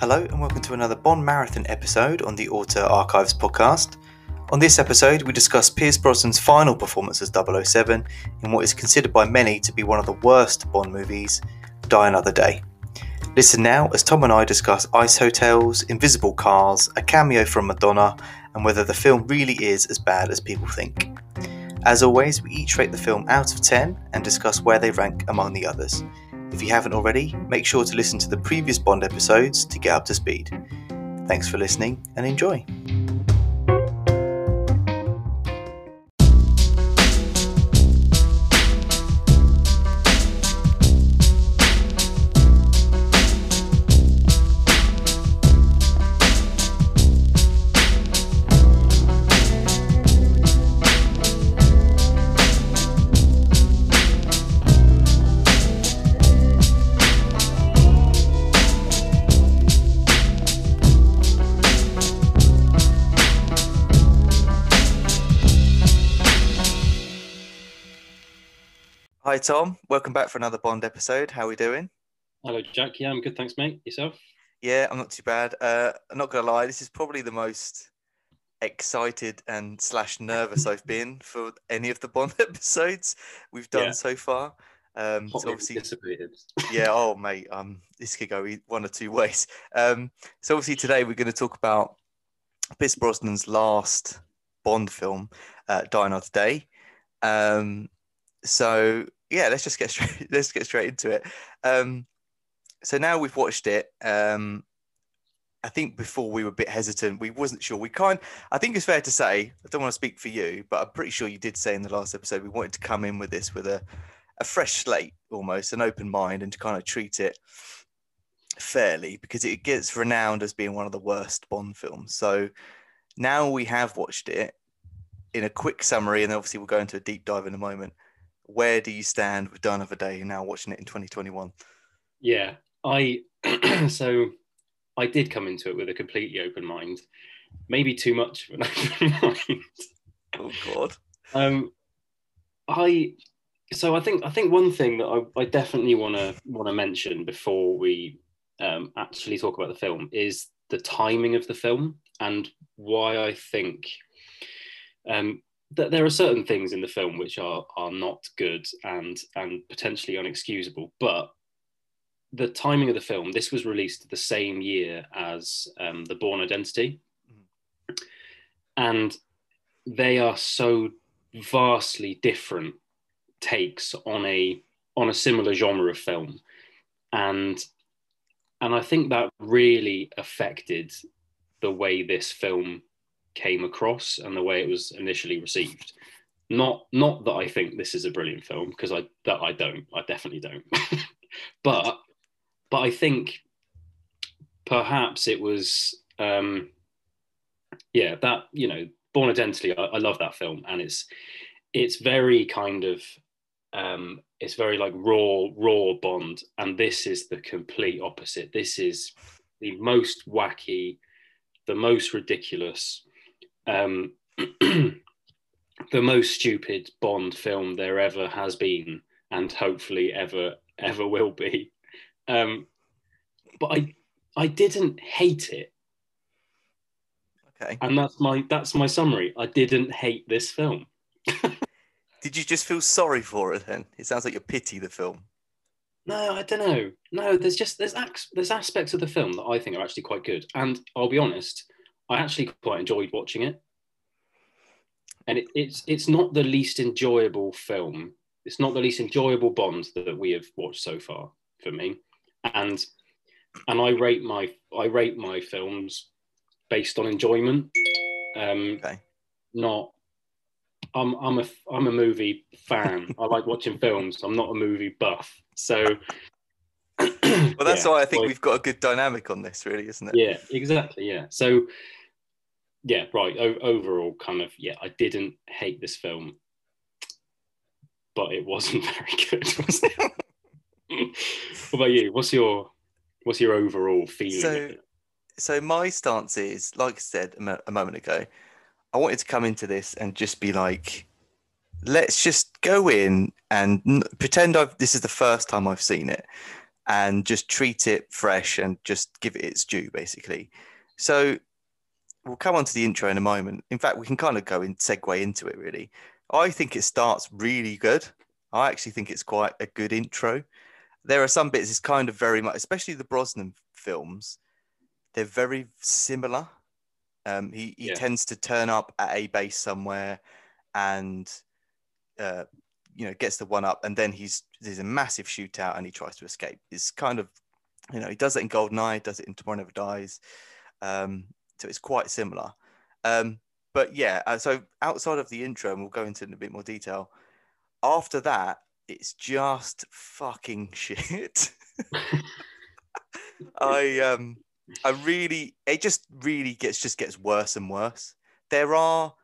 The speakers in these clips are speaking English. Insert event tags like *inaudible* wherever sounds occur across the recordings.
Hello, and welcome to another Bond Marathon episode on the Auteur Archives podcast. On this episode, we discuss Pierce Brosnan's final performance as 007 in what is considered by many to be one of the worst Bond movies, Die Another Day. Listen now as Tom and I discuss ice hotels, invisible cars, a cameo from Madonna, and whether the film really is as bad as people think. As always, we each rate the film out of 10 and discuss where they rank among the others. If you haven't already, make sure to listen to the previous Bond episodes to get up to speed. Thanks for listening and enjoy. Tom, welcome back for another Bond episode. How are we doing? Hello, Jack. Yeah, I'm good. Thanks, mate. Yourself? Yeah, I'm not too bad. Uh, I'm not gonna lie, this is probably the most excited and slash nervous I've been for any of the Bond *laughs* episodes we've done Yeah. so far. Um, so obviously, yeah. *laughs* Oh, mate. Um, this could go one or two ways. Um, so obviously today we're going to talk about Pierce Brosnan's last Bond film, uh, Die Another Day. Um, so yeah, let's just get straight. *laughs* Let's get straight into it. Um, so now we've watched it. Um, I think before we were a bit hesitant. We wasn't sure. We kind. I think it's fair to say. I don't want to speak for you, but I'm pretty sure you did say in the last episode we wanted to come in with this with a a fresh slate, almost an open mind, and to kind of treat it fairly because it gets renowned as being one of the worst Bond films. So now we have watched it in a quick summary, and obviously we'll go into a deep dive in a moment. Where do you stand with Dawn of Another Day now watching it in 2021? Yeah, I *clears throat* so I did come into it with a completely open mind, maybe too much of an *laughs* open mind. Oh God. Um, I so I think I think one thing that I, I definitely want to want to mention before we um, actually talk about the film is the timing of the film and why I think um, that there are certain things in the film which are are not good and and potentially unexcusable, but the timing of the film this was released the same year as um, the Bourne Identity, and they are so vastly different takes on a on a similar genre of film. And and i think that really affected the way this film came across and the way it was initially received. Not not that i think this is a brilliant film because i that i don't. I definitely don't. *laughs* But but i think perhaps it was um yeah that you know Bourne Identity I, I love that film. And it's it's very kind of um it's very like raw raw bond. And this is the complete opposite. This is the most wacky the most ridiculous um *clears throat* the most stupid bond film there ever has been and hopefully ever ever will be um but i i didn't hate it Okay. and that's my that's my summary i didn't hate this film *laughs* Did you just feel sorry for it then? It sounds like you pity the film. No, I don't know. No, there's just there's ac- there's aspects of the film that I think are actually quite good, and I'll be honest, I actually quite enjoyed watching it. And it, it's it's not the least enjoyable film. It's not the least enjoyable Bond that we have watched so far for me, and and I rate my I rate my films based on enjoyment, um, Okay. not. I'm I'm a I'm a movie fan. I like watching films. I'm not a movie buff. So *clears throat* Well, that's yeah, why I think like- we've got a good dynamic on this, really, isn't it? Yeah, exactly. Yeah. So, yeah, right. O- overall, kind of, yeah, I didn't hate this film, but it wasn't *laughs* very good. Was *laughs* what about you? What's your what's your overall feeling? So- so my stance is, like I said a, mo- a moment ago, I wanted to come into this and just be like, let's just go in and n- pretend I've this is the first time I've seen it, and just treat it fresh and just give it its due, basically. So we'll come on to the intro in a moment. In fact, we can kind of go and segue into it really. I think it starts really good. I actually think it's quite a good intro. There are some bits it's kind of very much, especially the Brosnan films, they're very similar. Um, he he yeah. tends to turn up at a base somewhere, and uh, you know gets the one up, and then he's there's a massive shootout, and he tries to escape. It's kind of you know he does it in Goldeneye, does it in Tomorrow Never Dies, um, so it's quite similar. Um, but yeah, uh, so outside of the intro, and we'll go into it in a bit more detail. After that, it's just fucking *laughs* shit. I um I really it just really gets just gets worse and worse. There are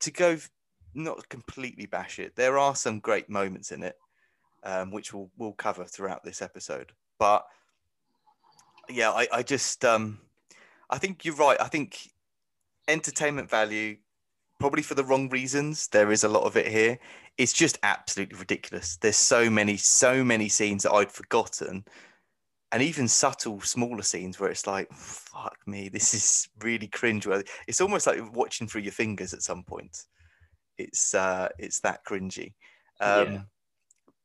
to go not completely bash it. There are some great moments in it, um, which we'll we'll cover throughout this episode. But yeah, I, I just um I think you're right. I think entertainment value, probably for the wrong reasons. There is a lot of it here. It's just absolutely ridiculous. There's so many, so many scenes that I'd forgotten, and even subtle, smaller scenes where it's like, "Fuck me, this is really cringeworthy." It's almost like watching through your fingers at some point. It's uh, it's that cringy. Um, yeah.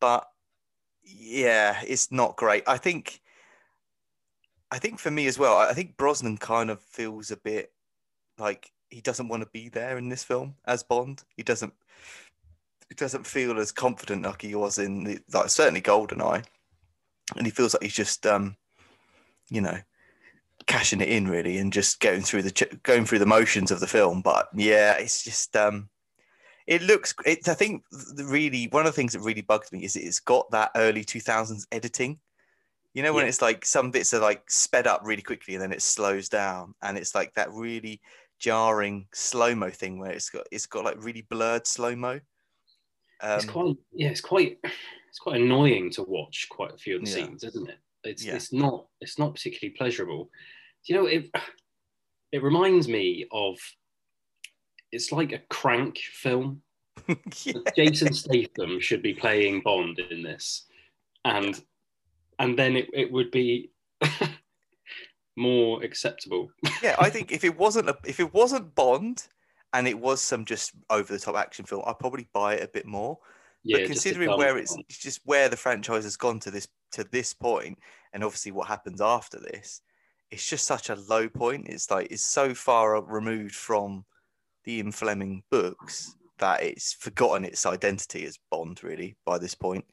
But yeah, it's not great. I think. I think for me as well, I think Brosnan kind of feels a bit like he doesn't want to be there in this film as Bond. He doesn't. He doesn't feel as confident like he was in the, like certainly Goldeneye, and he feels like he's just um, you know, cashing it in really and just going through the going through the motions of the film. But yeah, it's just um, it looks. It, I think really one of the things that really bugs me is it's got that early two thousands editing. You know when yeah. it's like some bits are like sped up really quickly and then it slows down and it's like that really jarring slow mo thing where it's got it's got like really blurred slow mo. Um, it's quite yeah, it's quite it's quite annoying to watch quite a few of the yeah. scenes, isn't it? It's yeah. it's not it's not particularly pleasurable. Do You know, it it reminds me of it's like a crank film. *laughs* yeah. Jason Statham should be playing Bond in this, and and then it, it would be *laughs* more acceptable. yeah, I *laughs* think if it wasn't a, if it wasn't Bond and it was some just over the top action film, I'd probably buy it a bit more. Yeah, but considering where it's, it's just where the franchise has gone to this to this point, and obviously what happens after this, it's just such a low point. It's like it's so far removed from the Ian Fleming books that it's forgotten its identity as Bond really by this point.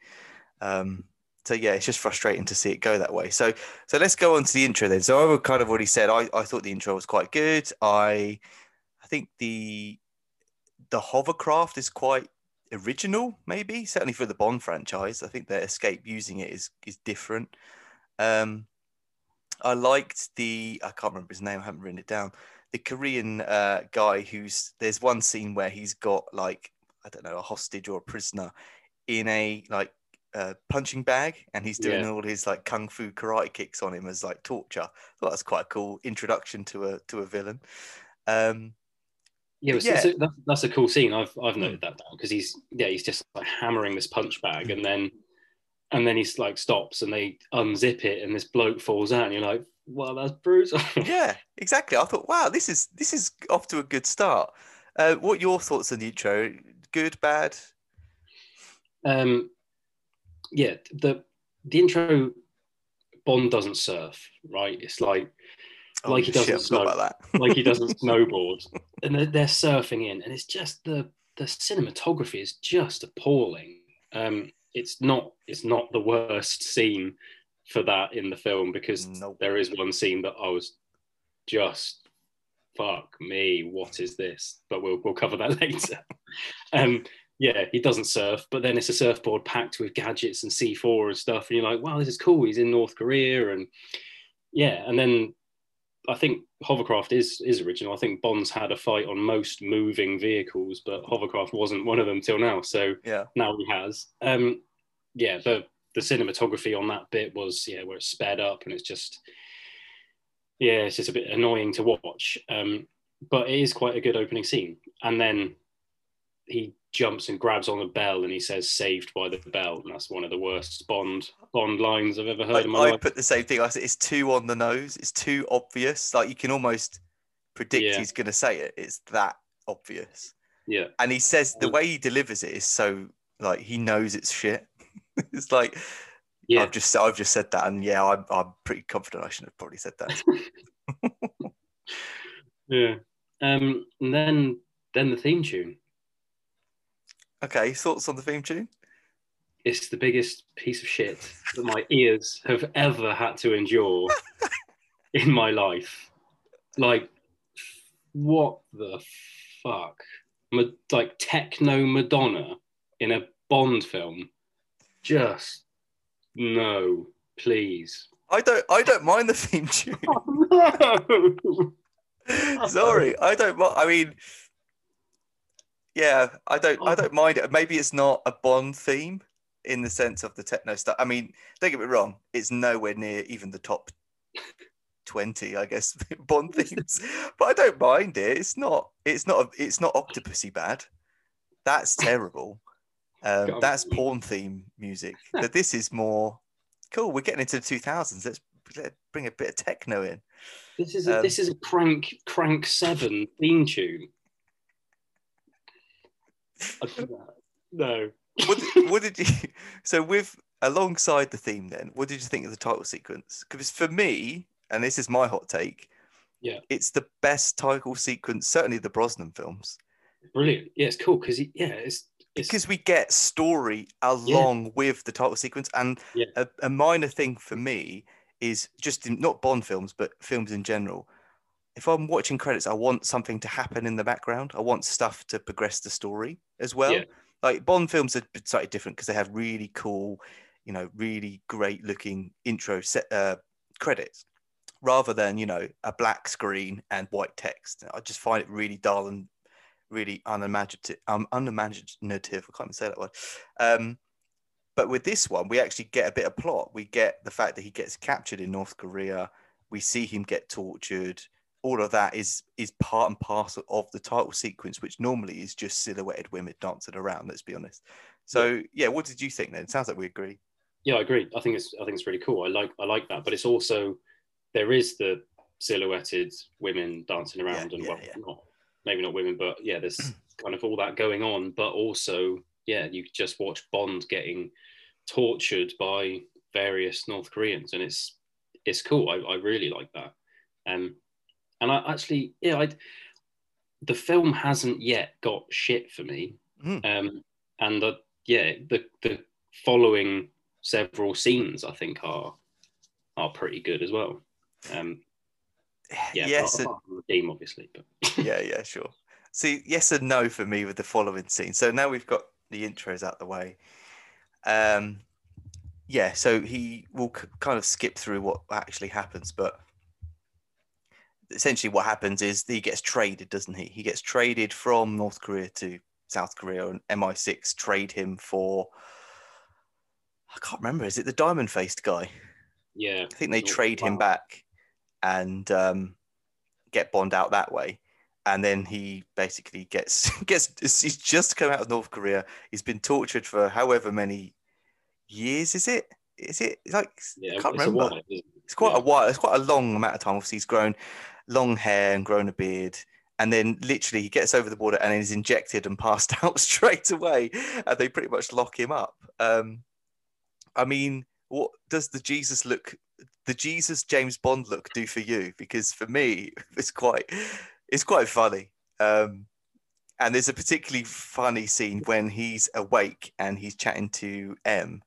Um, so yeah, it's just frustrating to see it go that way. So so let's go on to the intro then. So I kind of already said I, I thought the intro was quite good. I I think the the hovercraft is quite original, maybe certainly for the Bond franchise. I think their escape using it is is different. Um, I liked the I can't remember his name. I haven't written it down. The Korean uh, guy who's there's one scene where he's got like I don't know a hostage or a prisoner in a like uh, punching bag and he's doing yeah. all his like kung fu karate kicks on him as like torture. Well, that's quite a cool introduction to a to a villain. Um, yeah, yeah. So that's, that's, a cool scene. I've I've noted that down because he's yeah he's just like hammering this punch bag and then and then he's like stops and they unzip it and this bloke falls out and you're like wow that's brutal. *laughs* yeah, exactly. I thought wow this is this is off to a good start. Uh, what your thoughts on the intro? Good, bad? Um, yeah, the the intro Bond doesn't surf, right? It's like oh, like he doesn't snow, like he doesn't *laughs* snowboard, and they're, they're, surfing in, and it's just the the cinematography is just appalling. Um, it's not it's not the worst scene for that in the film because nope. there is one scene that I was just fuck me, what is this? But we'll we'll cover that *laughs* later. um, yeah, he doesn't surf, but then it's a surfboard packed with gadgets and C4 and stuff. And you're like, wow, this is cool. He's in North Korea. And yeah, and then I think hovercraft is is original. I think Bond's had a fight on most moving vehicles, but hovercraft wasn't one of them till now. So yeah, now he has. Um, yeah, the the cinematography on that bit was yeah, where it's sped up and it's just yeah, it's just a bit annoying to watch. Um, but it is quite a good opening scene. And then he jumps and grabs on the bell and he says "saved by the bell," and that's one of the worst Bond Bond lines I've ever heard I, in my I life. put the same thing. I said it's too on the nose. It's too obvious. Like you can almost predict Yeah. he's going to say it. It's that obvious. Yeah, And he says the way he delivers it is so like he knows it's shit. *laughs* it's like yeah. I've just I've just said that, and yeah, I'm I'm pretty confident I shouldn't have probably said that. *laughs* Yeah. Um, and then then the theme tune. Okay, thoughts on the theme tune? It's the biggest piece of shit that my ears have ever had to endure *laughs* in my life. Like, what the fuck? Like techno Madonna in a Bond film. Just no, please. I don't I don't mind the theme tune. *laughs* Oh, no. *laughs* Sorry, I don't. I mean, yeah, I don't. I don't mind it. Maybe it's not a Bond theme in the sense of the techno stuff. I mean, don't get me wrong; it's nowhere near even the top twenty, I guess, *laughs* Bond *laughs* themes. But I don't mind it. It's not. It's not. A, it's not Octopussy bad. That's terrible. Um, that's porn theme music. *laughs* But this is more cool. We're getting into the two thousands. Let's, let's bring a bit of techno in. This is a, Um, this is a crank crank seven theme tune. No. what, did, what did you *laughs* so with alongside the theme then what did you think of the title sequence because for me and this is my hot take Yeah. it's the best title sequence certainly the brosnan films Brilliant. Yeah, it's cool because yeah, it's it's because we get story along with the title sequence and Yeah. a, a minor thing for me is just in, not bond films but films in general if i'm watching credits i want something to happen in the background. I want stuff to progress the story as well. Yeah. like bond films are slightly different because they have really cool you know really great looking intro set uh, credits rather than you know a black screen and white text. I just find it really dull and really unimaginative um, unimaginative i can't even say that word. Um, but with this one we actually get a bit of plot. We get the fact that he gets captured in north korea. We see him get tortured all of that is is part and parcel of the title sequence which normally is just silhouetted women dancing around let's be honest so yeah, what did you think then it sounds like we agree yeah, I agree. I think it's I think it's really cool. I like I like that, but it's also there is the silhouetted women dancing around Yeah, and yeah, well, yeah. not maybe not women, but yeah, there's *clears throat* kind of all that going on. But also, yeah, you just watch Bond getting tortured by various North Koreans, and it's it's cool. I, I really like that. Um, and I actually, yeah, I the film hasn't yet got shit for me. Mm. Um, and the, yeah, the the following several scenes I think are are pretty good as well. Um, *sighs* yeah, yes apart, and, apart from the theme, obviously, but *laughs* yeah yeah sure see yes and no for me with the following scene so now we've got the intros out the way um yeah so he will c- kind of skip through what actually happens but essentially what happens is he gets traded doesn't he he gets traded from north korea to south korea and mi6 trade him for i can't remember is it the diamond faced guy yeah, I think they trade him back and um, get Bond out that way. And then he basically gets *laughs* gets he's just come out of North Korea. He's been tortured for however many years. Is it? Is it like yeah, I can't it's remember. while. it? It's quite Yeah. a while. It's quite a long amount of time. Obviously, he's grown long hair and grown a beard. And then literally he gets over the border and is injected and *laughs* passed out straight away. And they pretty much lock him up. Um, I mean, what does the Jesus look, the Jesus James Bond look do for you? Because for me, *laughs* it's quite, it's quite funny. Um, and there's a particularly funny scene when he's awake and he's chatting to M,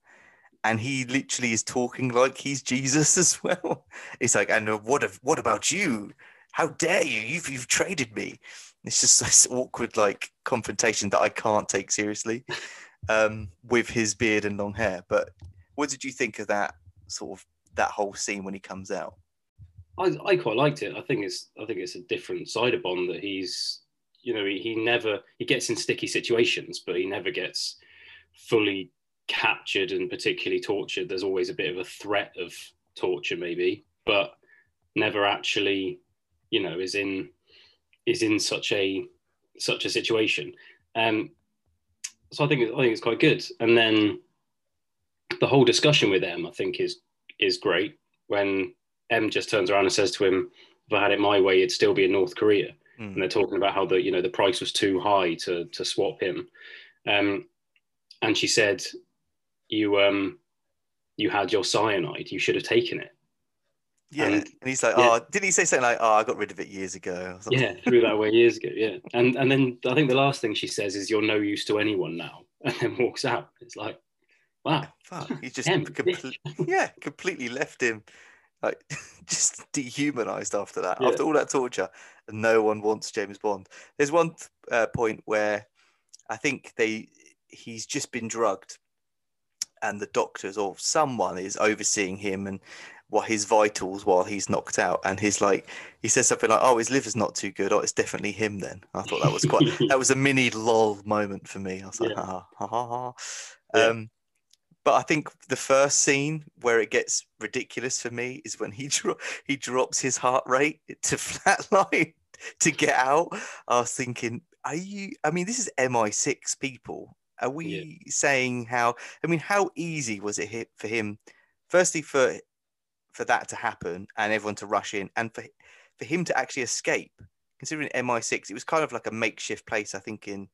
and he literally is talking like he's Jesus as well. *laughs* It's like, and uh, what if, what about you? How dare you? You've you've traded me. It's just *laughs* this awkward like confrontation that I can't take seriously um, with his beard and long hair. But what did you think of that sort of that whole scene when he comes out? I, I quite liked it. I think it's I think it's a different side of Bond that he's you know he, he never he gets in sticky situations, but he never gets fully captured and particularly tortured. There's always a bit of a threat of torture, maybe, but never actually you know is in is in such a such a situation. Um, so I think I think it's quite good. And then the whole discussion with M, I think, is is great. When M just turns around and says to him, "If I had it my way, it'd still be in North Korea." Mm. And they're talking about how the you know the price was too high to to swap him. Um, and she said, "You um, you had your cyanide. You should have taken it." Yeah, And- and, he's like, yeah. "Oh, didn't he say something like, oh, I got rid of it years ago?" Yeah, threw that away years ago. Yeah, and and then I think the last thing she says is, "You're no use to anyone now," *laughs* and then walks out. It's like, wow, Fuck, he just complete, yeah, completely left him, like *laughs* just dehumanized after that. Yeah. After all that torture, and no one wants James Bond. There's one uh, point where I think they he's just been drugged, and the doctors or someone is overseeing him and what his vitals while he's knocked out, and he's like he says something like, "Oh, his liver's not too good. Oh, it's definitely him." Then I thought that was quite *laughs* that was a mini lol moment for me. I was like, Yeah. ha ha ha ha. Yeah. Um, but I think the first scene where it gets ridiculous for me is when he *laughs* dro- he drops his heart rate to *laughs* flatline to get out. I was thinking, are you? I mean, this is MI6 people. Are we saying how? I mean, how easy was it hit for him? Firstly, for for that to happen and everyone to rush in, and for for him to actually escape. Considering MI6, it was kind of like a makeshift place. I think in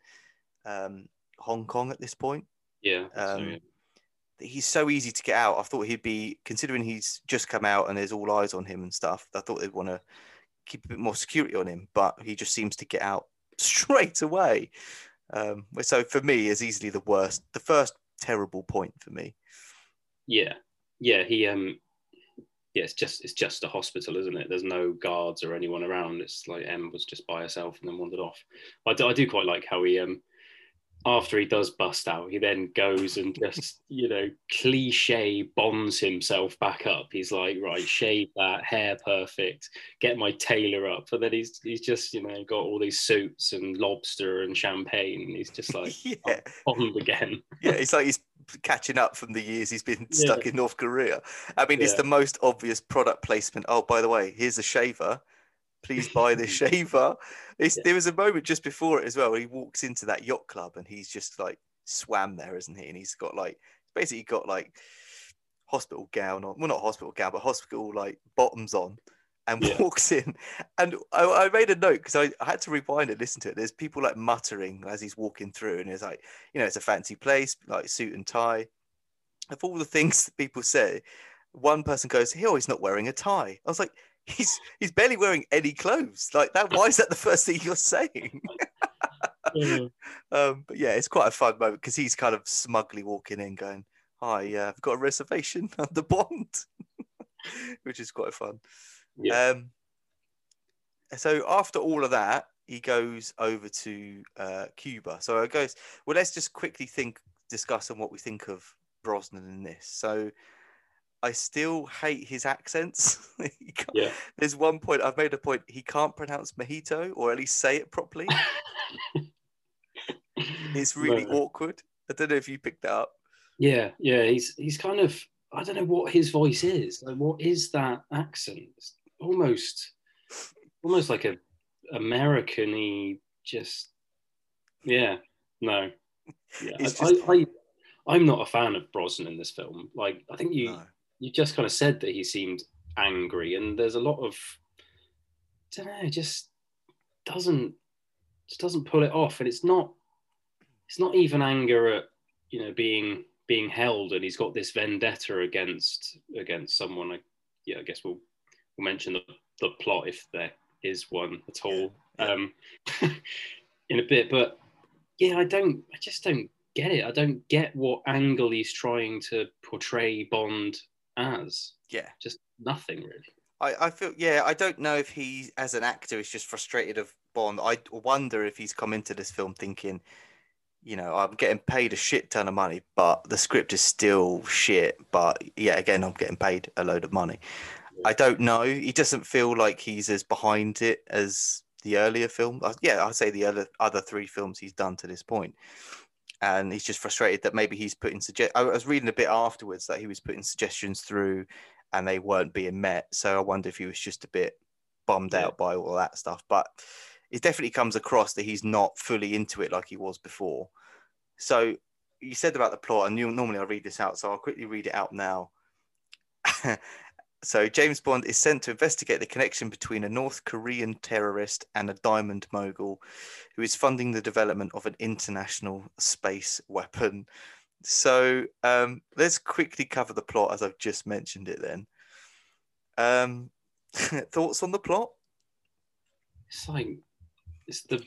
um, Hong Kong at this point yeah, so, Um, yeah. he's so easy to get out. I thought he'd be considering he's just come out and there's all eyes on him and stuff. I thought they'd want to keep a bit more security on him, but he just seems to get out *laughs* straight away. Um, so for me, is easily the worst, the first terrible point for me. yeah, yeah. He um, yeah. It's just it's just a hospital, isn't it? There's no guards or anyone around. It's like M was just by herself and then wandered off. I do, I do quite like how he um, after he does bust out, he then goes and just *laughs* you know cliche bonds himself back up. He's like, right, shave that hair, perfect. Get my tailor up, and then he's he's just you know got all these suits and lobster and champagne. And he's just like *laughs* yeah, oh, Bond again. yeah, it's like he's catching up from the years he's been stuck in North Korea. I mean, it's the most obvious product placement. Oh, by the way, here's a shaver. Please buy this *laughs* shaver. It's, Yeah. There was a moment just before it as well. Where he walks into that yacht club and he's just like swam there, isn't he? And he's got like basically got like hospital gown on. Well, not hospital gown, but hospital like bottoms on. And Yeah. *laughs* walks in, and I, I made a note because I, I had to rewind and listen to it. There's people like muttering as he's walking through, and it's like, you know, it's a fancy place, like suit and tie. Of all the things that people say, one person goes, "Oh, he's not wearing a tie." I was like, "He's he's barely wearing any clothes. Like that. Why is that the first thing you're saying?" *laughs* um, but yeah, it's quite a fun moment because he's kind of smugly walking in, going, "Hi, uh, I've got a reservation *laughs* on the Bond," *laughs* which is quite fun. Yeah. Um, so after all of that, he goes over to uh, Cuba. So I goes, well, let's just quickly think, discuss on what we think of Brosnan in this. So I still hate his accents. *laughs* Yeah. There's one point I've made a point. He can't pronounce mojito or at least say it properly. *laughs* It's really No. awkward. I don't know if you picked that up. Yeah, yeah, he's he's kind of I don't know what his voice is. Like, what is that accent? It's almost almost like a American-y, just yeah, no. *laughs* Yeah, It's I, just- I, I I'm not a fan of Brosnan in this film. Like I think you No. You just kind of said that he seemed angry, and there's a lot of I don't know, just doesn't just doesn't pull it off, and it's not it's not even anger at you know being being held, and he's got this vendetta against against someone. I, yeah, I guess we'll we'll mention the the plot if there is one at all um, *laughs* in a bit, but yeah, I don't I just don't get it. I don't get what angle he's trying to portray Bond as. Yeah. Just nothing really. I, I feel yeah I don't know if he as an actor is just frustrated of Bond. I wonder if he's come into this film thinking, you know, I'm getting paid a shit ton of money, but the script is still shit. But yeah, again, I'm getting paid a load of money. I don't know. He doesn't feel like he's as behind it as the earlier film. uh, Yeah, I'd say the other other three films he's done to this point. And he's just frustrated that maybe he's putting suggest. I was reading a bit afterwards that he was putting suggestions through, and they weren't being met. So I wonder if he was just a bit bummed Yeah. out by all that stuff. But it definitely comes across that he's not fully into it like he was before. So you said about the plot, and you, normally I read this out, so I'll quickly read it out now. *laughs* so James Bond is sent to investigate the connection between a North Korean terrorist and a diamond mogul who is funding the development of an international space weapon. So um, let's quickly cover the plot as I've just mentioned it then. Um, *laughs* thoughts on the plot? It's like it's the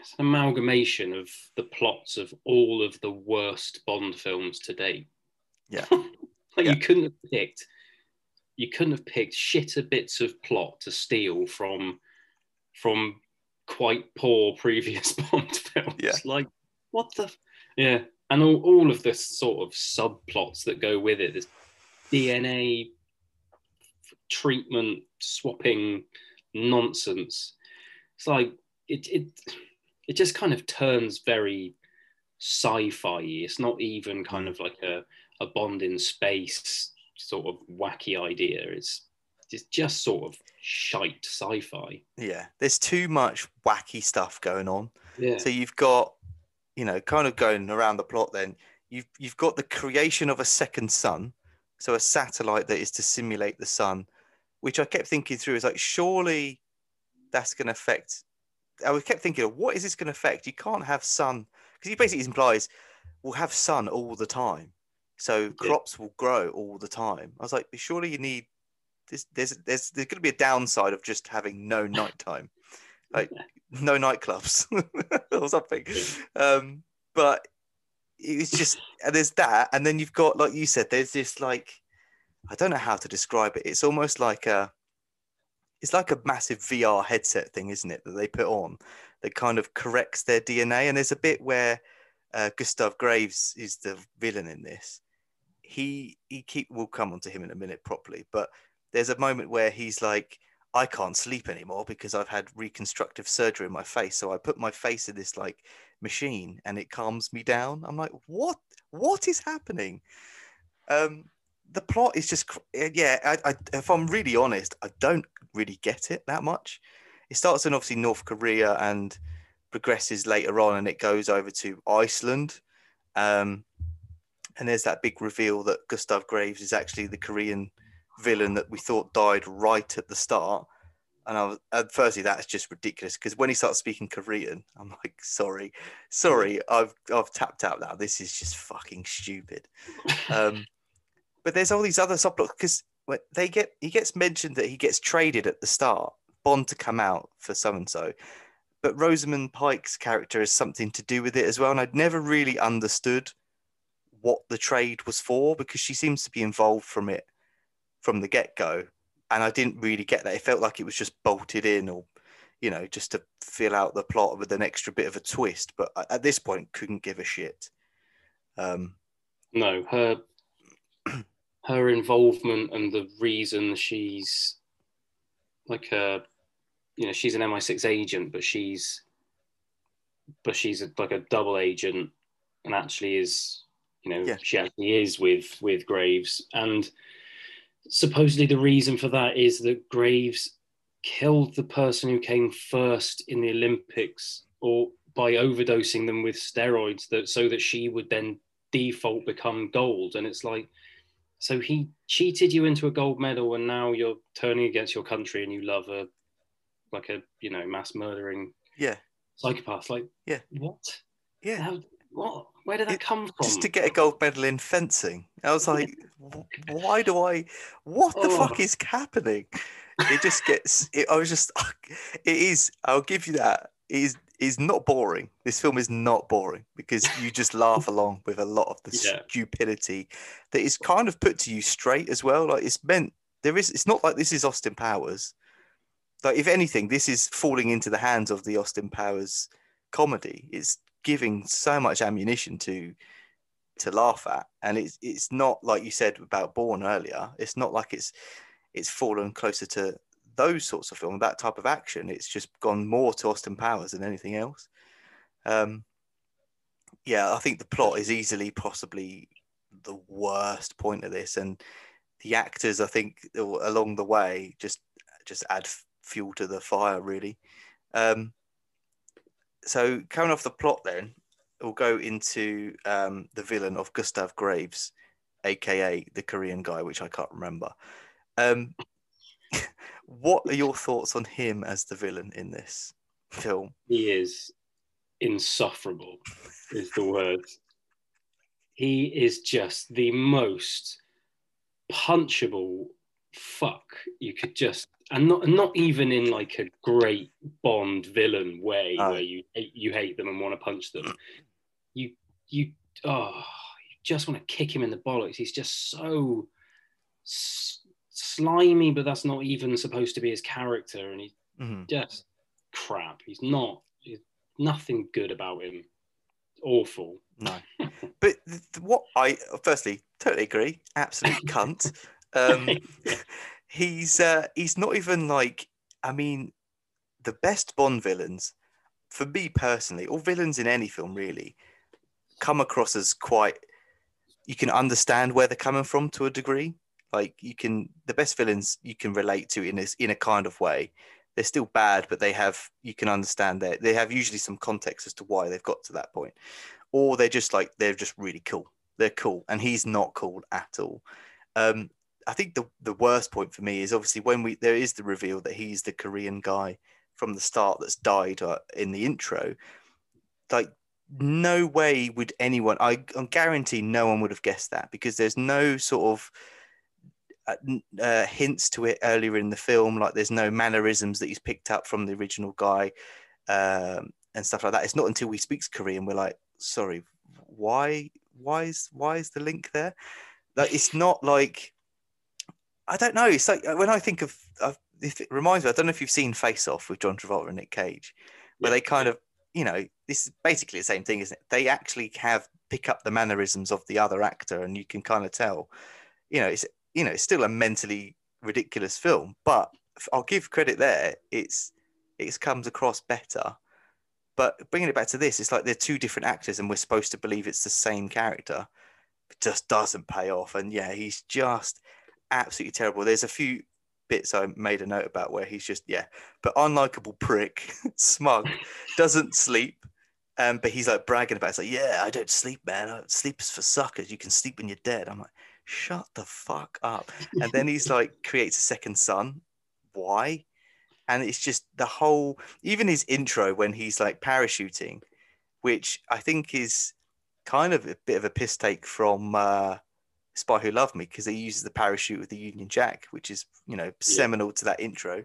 it's an amalgamation of the plots of all of the worst Bond films to date. Yeah. *laughs* like Yeah. you couldn't have picked you couldn't have picked shitter bits of plot to steal from from quite poor *laughs* previous Bond films. Yeah. Like what the f- yeah. And all, all of the sort of subplots that go with it, this DNA treatment swapping nonsense. It's like it it it just kind of turns very sci-fi. It's not even kind mm. of like a, a Bond in space sort of wacky idea. It's it's just sort of shite sci-fi. Yeah, there's too much wacky stuff going on. Yeah. So you've got, you know, kind of going around the plot. Then you've you've got the creation of a second sun, so a satellite that is to simulate the sun, which I kept thinking through is like surely that's going to affect. I was kept thinking, what is this going to affect? You can't have sun because he basically implies we'll have sun all the time, so crops will grow all the time. I was like, surely you need this. There's there's there's going to be a downside of just having no *laughs* nighttime, like no nightclubs *laughs* or something. Um, but it's just there's that, and then you've got like you said, there's this like I don't know how to describe it. It's almost like a it's like a massive VR headset thing, isn't it? That they put on that kind of corrects their DNA. And there's a bit where uh, Gustav Graves is the villain in this. He he keep we'll come on to him in a minute properly, but there's a moment where he's like, I can't sleep anymore because I've had reconstructive surgery in my face. So I put my face in this like machine and it calms me down. I'm like, what? What is happening? Um, the plot is just, uh, yeah. I, I, if I'm really honest, I don't really get it that much. It starts in obviously North Korea and progresses later on, and it goes over to Iceland. Um, and there's that big reveal that Gustav Graves is actually the Korean villain that we thought died right at the start. And I was, at firstly, that's just ridiculous because when he starts speaking Korean, I'm like, sorry, sorry, I've I've tapped out now. This is just fucking stupid. *laughs* Um, but there's all these other subplots because they get he gets mentioned that he gets traded at the start, Bond to come out for so and so. But Rosamund Pike's character has something to do with it as well, and I'd never really understood what the trade was for because she seems to be involved from it from the get go, and I didn't really get that. It felt like it was just bolted in, or you know, just to fill out the plot with an extra bit of a twist. But at this point, couldn't give a shit. Um, No, her *clears throat* her involvement and the reason she's like a you know she's an MI6 agent, but she's but she's a, like a double agent and actually is you know Yeah. she actually is with with Graves and supposedly the reason for that is that Graves killed the person who came first in the Olympics or by overdosing them with steroids that so that she would then default become gold and it's like so he cheated you into a gold medal and now you're turning against your country and you love a like a you know mass murdering yeah, psychopath like Yeah. what yeah. How, what where did that It- come from just to get a gold medal in fencing. I was like, why do I? What the fuck Oh. is happening? It just gets. It, I was just. *laughs* It is. I'll give you that. It is is not boring. This film is not boring because you just laugh along with a lot of the Yeah. stupidity that is kind of put to you straight as well. Like it's meant. There is. It's not like this is Austin Powers. Like if anything, this is falling into the hands of the Austin Powers comedy. It's giving so much ammunition to to laugh at. And it's it's not like you said about Bourne earlier it's not like it's it's fallen closer to those sorts of film that type of action. It's just gone more to Austin Powers than anything else. Um yeah I think the plot is easily possibly the worst point of this. And the actors I think along the way just just add fuel to the fire really. Um so coming off the plot then we'll go into um, the villain of Gustav Graves, aka the Korean guy, which I can't remember. Um, *laughs* what are your thoughts on him as the villain in this film? He is insufferable, is the word. He is just the most punchable fuck you could just and not not even in like a great Bond villain way Oh. where you hate, you hate them and want to punch them. You you oh you just want to kick him in the bollocks. He's just so s- slimy, but that's not even supposed to be his character, and he's Mhm. just crap. He's not. He's nothing good about him. Awful. No, *laughs* but th- what I firstly totally agree. Absolute cunt. *laughs* Um, he's uh, he's not even like. I mean, the best Bond villains, for me personally, or villains in any film really, come across as quite. You can understand where they're coming from to a degree. Like you can, the best villains you can relate to in this in a kind of way. They're still bad, but they have you can understand that they have usually some context as to why they've got to that point or they're just like they're just really cool. They're cool, and he's not cool at all. Um, I think the the worst point for me is obviously when we there is the reveal that he's the Korean guy from the start that's died uh, in the intro. Like, no way would anyone. I, I guarantee no one would have guessed that because there's no sort of uh, uh, hints to it earlier in the film. Like, there's no mannerisms that he's picked up from the original guy. Um, and stuff like that. It's not until he speaks Korean we're like, sorry, why, why is, why is the link there? Like, it's not like, I don't know. It's like uh, when I think of, of if it reminds me, I don't know if you've seen Face Off with John Travolta and Nick Cage, where Yeah. they kind of, you know, this is basically the same thing, isn't it? They actually have pick up the mannerisms of the other actor, and you can kind of tell, you know, it's you know, it's still a mentally ridiculous film, but I'll give credit there. It's it comes across better. But bringing it back to this, it's like they're two different actors, and we're supposed to believe it's the same character. It just doesn't pay off, and yeah, he's just absolutely terrible. There's a few bits I made a note about where he's just yeah, but unlikable prick, *laughs* smug, doesn't sleep. Um, but he's like bragging about it. It's like, yeah, I don't sleep, man. I- Sleep is for suckers. You can sleep when you're dead. I'm like, shut the fuck up. And then he's like, *laughs* creates a second sun. Why? And it's just the whole, even his intro when he's like parachuting, which I think is kind of a bit of a piss take from uh, Spy Who Loved Me because he uses the parachute with the Union Jack, which is, you know, seminal to that intro.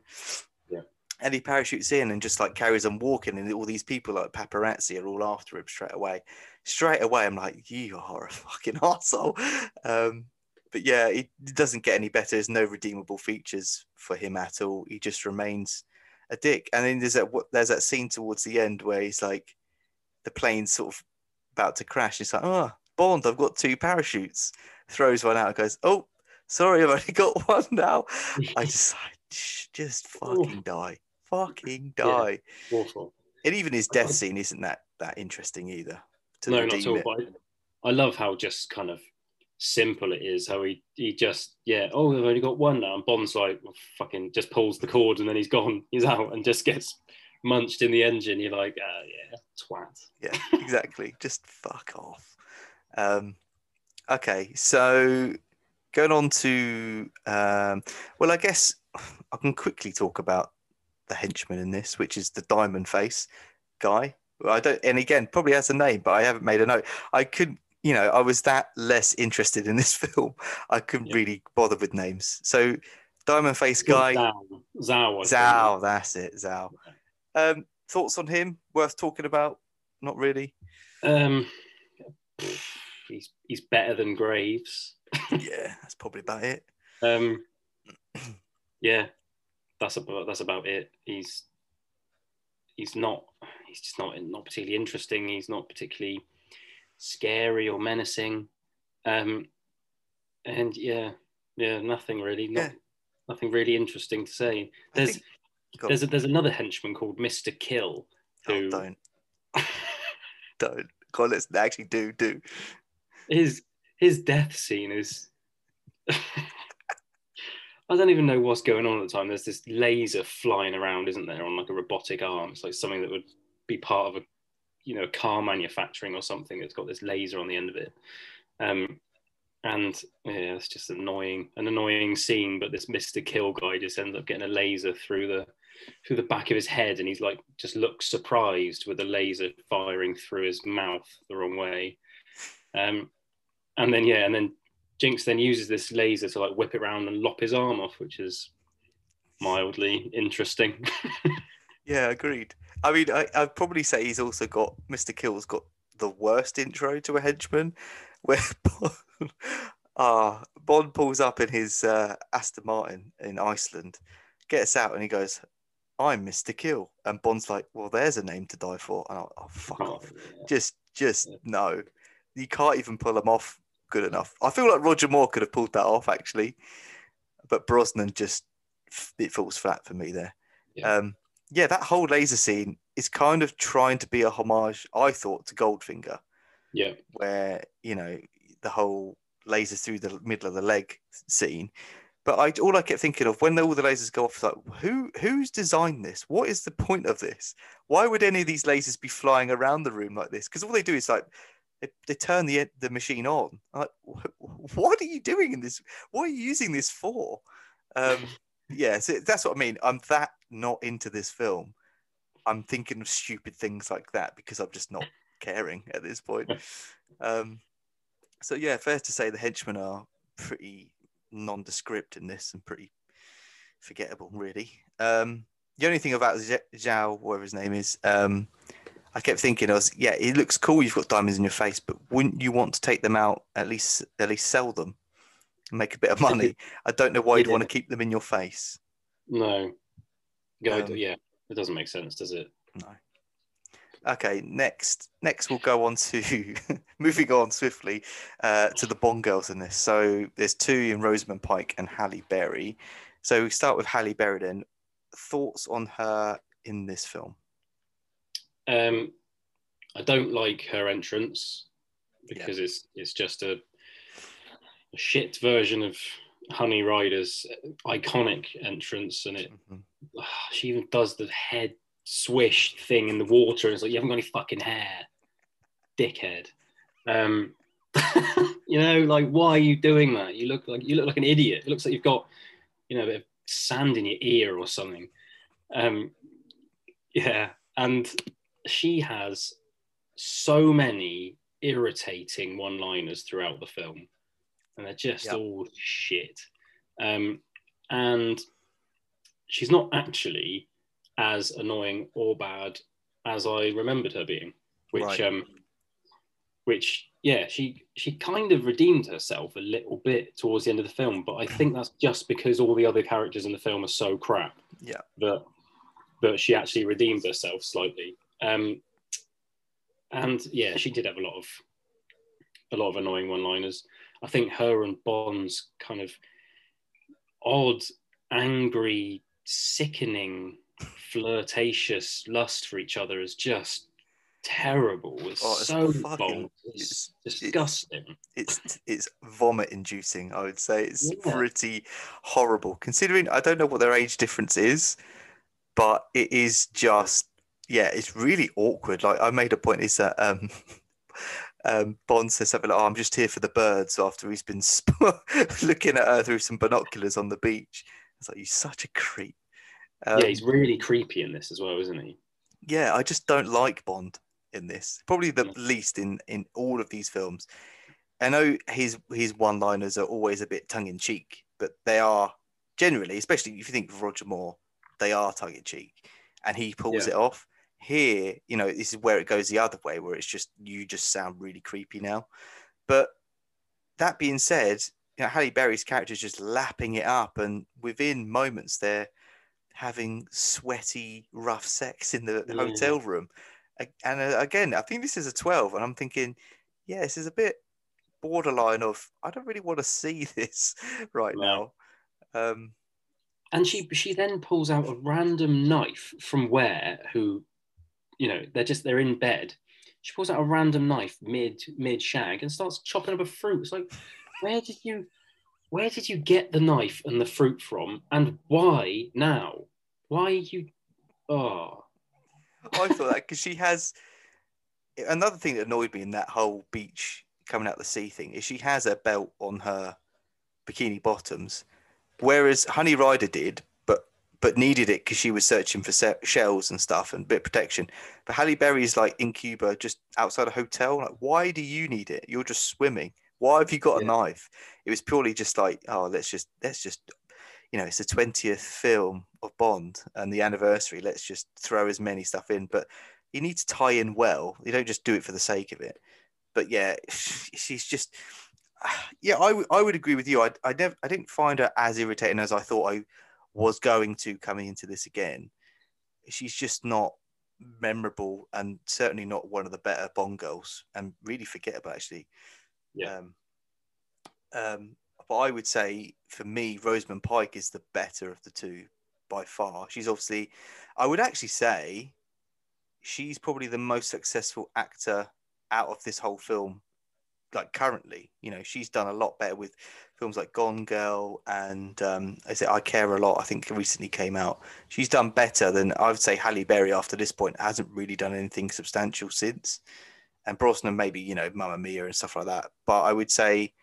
Yeah. And he parachutes in and just like carries on walking, and all these people like paparazzi are all after him straight away. Straight away, I'm like, you are a fucking *laughs* asshole. Um, but yeah, it doesn't get any better. There's no redeemable features for him at all. He just remains a dick. And then there's that there's that scene towards the end where he's like, the plane's sort of about to crash. It's like, oh, Bond, I've got two parachutes. Throws one out and goes, oh, sorry, I've only got *laughs* one now. I *laughs* just, I, just fucking die, fucking Yeah. die. Awful. And even his death scene isn't that that interesting either. No, not at all. I, I love how just kind of simple it is. How he he just yeah. Oh, we've only got one now. And Bond's like well, fucking just pulls the cord and then he's gone. *laughs* He's out and just gets munched in the engine. You're like, ah, yeah, twat. yeah, exactly. Just fuck off. Um, okay, so going on to um, well, I guess I can quickly talk about the henchman in this, which is the diamond face guy. I don't, and again, probably has a name, but I haven't made a note. I could, you know, I was that less interested in this *laughs* film. I couldn't Yeah. really bother with names. So, diamond face guy, Zhao. Zhao. I that's it, Zhao. Um, thoughts on him? Worth talking about? Not really. Um, he's he's better than Graves. yeah, that's probably about it. *laughs* Um, yeah, that's about that's about it. He's he's not he's just not not particularly interesting. He's not particularly scary or menacing. Um, and yeah, yeah, nothing really. Not, Yeah. Nothing really interesting to say. There's think- there's a, there's another henchman called Mister Kill. Oh, don't, *laughs* don't. God, let's actually do, do. His his death scene is *laughs* I don't even know what's going on at the time. There's this laser flying around, isn't there, on like a robotic arm. It's like something that would be part of a you know car manufacturing or something that's got this laser on the end of it. Um, and yeah, it's just annoying, an annoying scene. But this Mister Kill guy just ends up getting a laser through the through the back of his head, and he's like just looks surprised with the laser firing through his mouth the wrong way. Um, and then yeah, and then Jinx then uses this laser to like whip it around and lop his arm off, which is mildly interesting. *laughs* yeah, agreed. I mean, I, I'd probably say he's also got Mr. Kil's got the worst intro to a henchman, *laughs* where ah uh, Bond pulls up in his uh, Aston Martin in Iceland, gets out, and he goes, "I'm Mr. Kil," and Bond's like, "Well, there's a name to die for," and I'm like, "Oh, fuck oh, off! Yeah. Just, just yeah. no, you can't even pull him off good enough." I feel like Roger Moore could have pulled that off actually, but Brosnan just it falls flat for me there. Yeah. Um, yeah, that whole laser scene is kind of trying to be a homage, I thought, to Goldfinger. Yeah. Where, you know, the whole laser through the middle of the leg scene. But I all I kept thinking of when all the lasers go off, like who who's designed this? What is the point of this? Why would any of these lasers be flying around the room like this? Because all they do is like they, they turn the the machine on. I'm like, what are you doing in this? What are you using this for? Um, *laughs* yeah, so that's what I mean. I'm that not into this film. I'm thinking of stupid things like that because I'm just not caring at this point. *laughs* Um, so yeah, fair to say the henchmen are pretty nondescript in this and pretty forgettable, really. Um, the only thing about Zhao, whatever his name is, um, I kept thinking, I was yeah, it looks cool. You've got diamonds in your face, but wouldn't you want to take them out at least at least sell them, make a bit of *laughs* money? I don't know why you'd want to keep them in your face. No, um, yeah, it doesn't make sense, does it? No. Okay, next next we'll go on to *laughs* moving on swiftly uh, to the Bond girls in this. So there's two in Rosamund Pike and Halle Berry. So we start with Halle Berry then. Thoughts on her in this film? Um, I don't like her entrance because yeah. it's it's just a, a, shit version of Honey Rider's iconic entrance, and it mm-hmm. she even does the head swish thing in the water. And it's like, you haven't got any fucking hair, dickhead. Um, *laughs* you know, like why are you doing that? You look like you look like an idiot. It looks like you've got, you know, a bit of sand in your ear or something. Um, yeah, and she has so many irritating one-liners throughout the film, and they're just yep. all shit. Um, and she's not actually as annoying or bad as I remembered her being, which right. um, which yeah, she she kind of redeemed herself a little bit towards the end of the film, but I think that's just because all the other characters in the film are so crap. Yeah, but but she actually redeemed herself slightly. Um, and yeah, she did have a lot of a lot of annoying one-liners. I think her and Bond's kind of odd, angry, sickening flirtatious lust for each other is just terrible. It's, oh, it's so fucking, It's, it's disgusting. It's it's vomit inducing. I would say it's yeah. pretty horrible. Considering I don't know what their age difference is, but it is just yeah, it's really awkward. Like I made a point is that um, *laughs* um, Bond says something like, "Oh, I'm just here for the birds." After he's been sp- *laughs* looking at her through some binoculars on the beach, it's like you're such a creep. Um, yeah, he's really creepy in this as well, isn't he? Yeah, I just don't like Bond in this. Probably the yeah. least in in all of these films. I know his his one liners are always a bit tongue in cheek, but they are generally, especially if you think of Roger Moore, they are tongue in cheek, and he pulls yeah. it off. Here, you know, this is where it goes the other way, where it's just you just sound really creepy now. But that being said, you know, Halle Berry's character is just lapping it up, and within moments, they're having sweaty, rough sex in the hotel room. And uh, again, I think this is a 12, and I'm thinking, yeah, this is a bit borderline of I don't really want to see *laughs* this right now. Um, and she she then pulls out a random knife from where who, you know, they're just they're in bed. She pulls out a random knife mid mid shag and starts chopping up a fruit. It's like, where did you where did you get the knife and the fruit from, and why now? Why you? Oh, I thought that because she has another thing that annoyed me in that whole beach coming out the sea thing is she has a belt on her bikini bottoms, whereas Honey Rider did, but needed it because she was searching for se- shells and stuff and bit protection. But Halle Berry is like in Cuba, just outside a hotel. Like, why do you need it? You're just swimming. Why have you got a knife? It was purely just like, oh, let's just let's just, you know, it's the twentieth film of Bond and the anniversary. Let's just throw as many stuff in, but you need to tie in well. You don't just do it for the sake of it. But yeah, *sighs* she's just *sighs* yeah. I, w- I would agree with you. I I never I didn't find her as irritating as I thought I was going to coming into this again. She's just not memorable and certainly not one of the better Bond girls and really forgettable actually. Yeah. Um, um, but I would say for me, Rosamund Pike is the better of the two by far. She's obviously, I would actually say, she's probably the most successful actor out of this whole film. Like currently, you know, she's done a lot better with films like Gone Girl and um, I say I Care a Lot. I think recently came out. She's done better than I would say Halle Berry after this point hasn't really done anything substantial since. And Brosnan maybe you know Mamma Mia and stuff like that. But I would say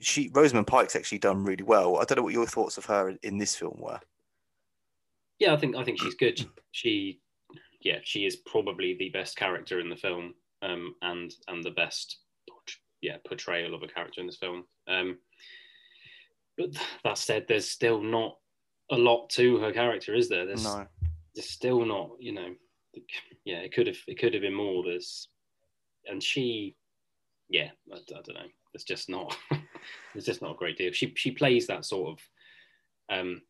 she Rosamund Pike's actually done really well. I don't know what your thoughts of her in this film were. Yeah, I think I think she's good. She, yeah, she is probably the best character in the film, um, and and the best, yeah, portrayal of a character in this film. Um, but that said, there's still not a lot to her character, is there? There's, No. there's still not, you know, yeah, it could have it could have been more. There's, and she, yeah, I, I don't know. It's just not. *laughs* it's just not a great deal. She she plays that sort of. Um,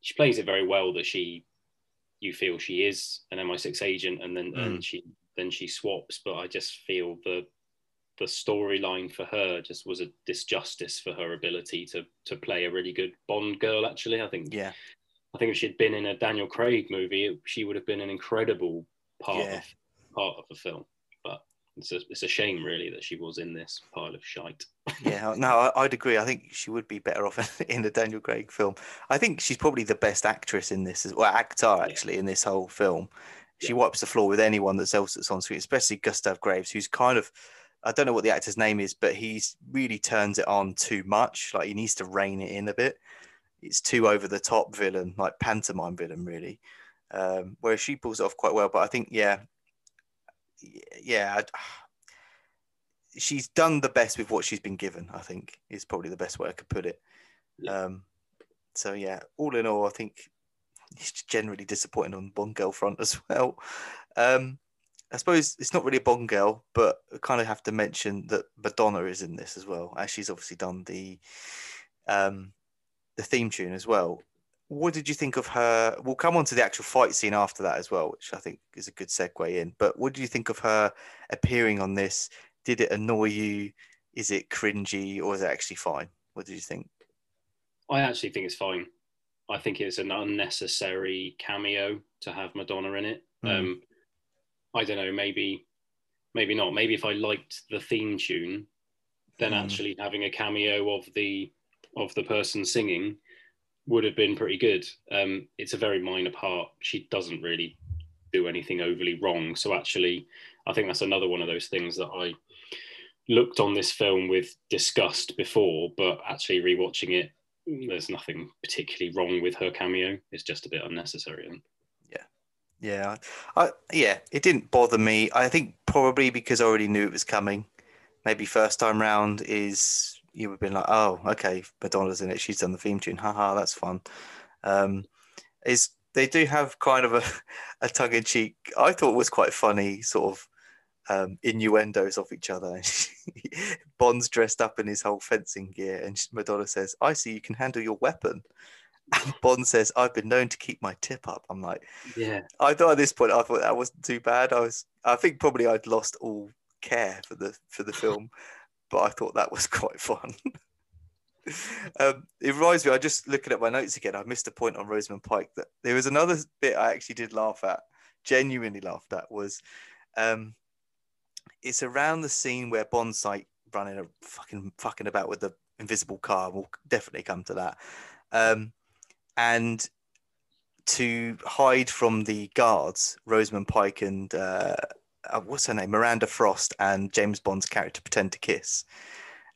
she plays it very well that she you feel she is an MI6 agent and then Mm. and she then she swaps but I just feel the the storyline for her just was a disjustice for her ability to to play a really good Bond girl actually I think Yeah. I think if she'd been in a Daniel Craig movie it, she would have been an incredible part Yeah. of part of the film but it's a, it's a shame really that she was in this pile of shite *laughs* yeah, no, I, I'd agree. I think she would be better off *laughs* in a Daniel Craig film. I think she's probably the best actress in this, as well, actor actually in this whole film. She Yeah. wipes the floor with anyone that's else that's on screen, especially Gustav Graves, who's kind of, I don't know what the actor's name is, but he's really turns it on too much. Like he needs to rein it in a bit. It's too over the top villain, like pantomime villain, really. Um, whereas she pulls it off quite well. But I think, yeah, yeah, she's done the best with what she's been given. I think is probably the best way I could put it. Um, so yeah, all in all, I think it's generally disappointing on Bond girl front as *laughs* well. Um, I suppose it's not really a Bond girl, but I kind of have to mention that Madonna is in this as well, as she's obviously done the um, the theme tune as well. What did you think of her? We'll come on to the actual fight scene after that as well, which I think is a good segue in. But what do you think of her appearing on this? Did it annoy you? Is it cringy or is it actually fine? What did you think? I actually think it's fine. I think it's an unnecessary cameo to have Madonna in it. Mm. Um, I don't know, maybe, maybe not. Maybe if I liked the theme tune, then Mm. actually having a cameo of the of the person singing would have been pretty good. Um, it's a very minor part. She doesn't really do anything overly wrong. So actually, I think that's another one of those things that I looked on this film with disgust before, but actually rewatching it, there's nothing particularly wrong with her cameo. It's just a bit unnecessary. Yeah, I, yeah, it didn't bother me. I think probably because I already knew it was coming. Maybe first time round is you would have been like, oh, okay, Madonna's in it. She's done the theme tune. Haha, that's fun. Um, is they do have kind of a, *laughs* a tongue in cheek. I thought was quite funny, sort of um, innuendos of each other. *laughs* Bond's dressed up in his whole fencing gear, and Madonna says, "I see you can handle your weapon." And Bond says, "I've been known to keep my tip up." I'm like. yeah, I thought at this point I thought that wasn't too bad. I was I think probably I'd lost all care for the for the film, *laughs* but I thought that was quite fun. *laughs* um, it reminds me, I just looking at my notes again. I missed a point on Rosamund Pike that there was another bit I actually did laugh at, genuinely laughed at was um, it's around the scene where Bond's like running a fucking fucking about with the invisible car. We'll definitely come to that. Um, and to hide from the guards, Rosamund Pike and uh, uh, what's her name, Miranda Frost, and James Bond's character pretend to kiss,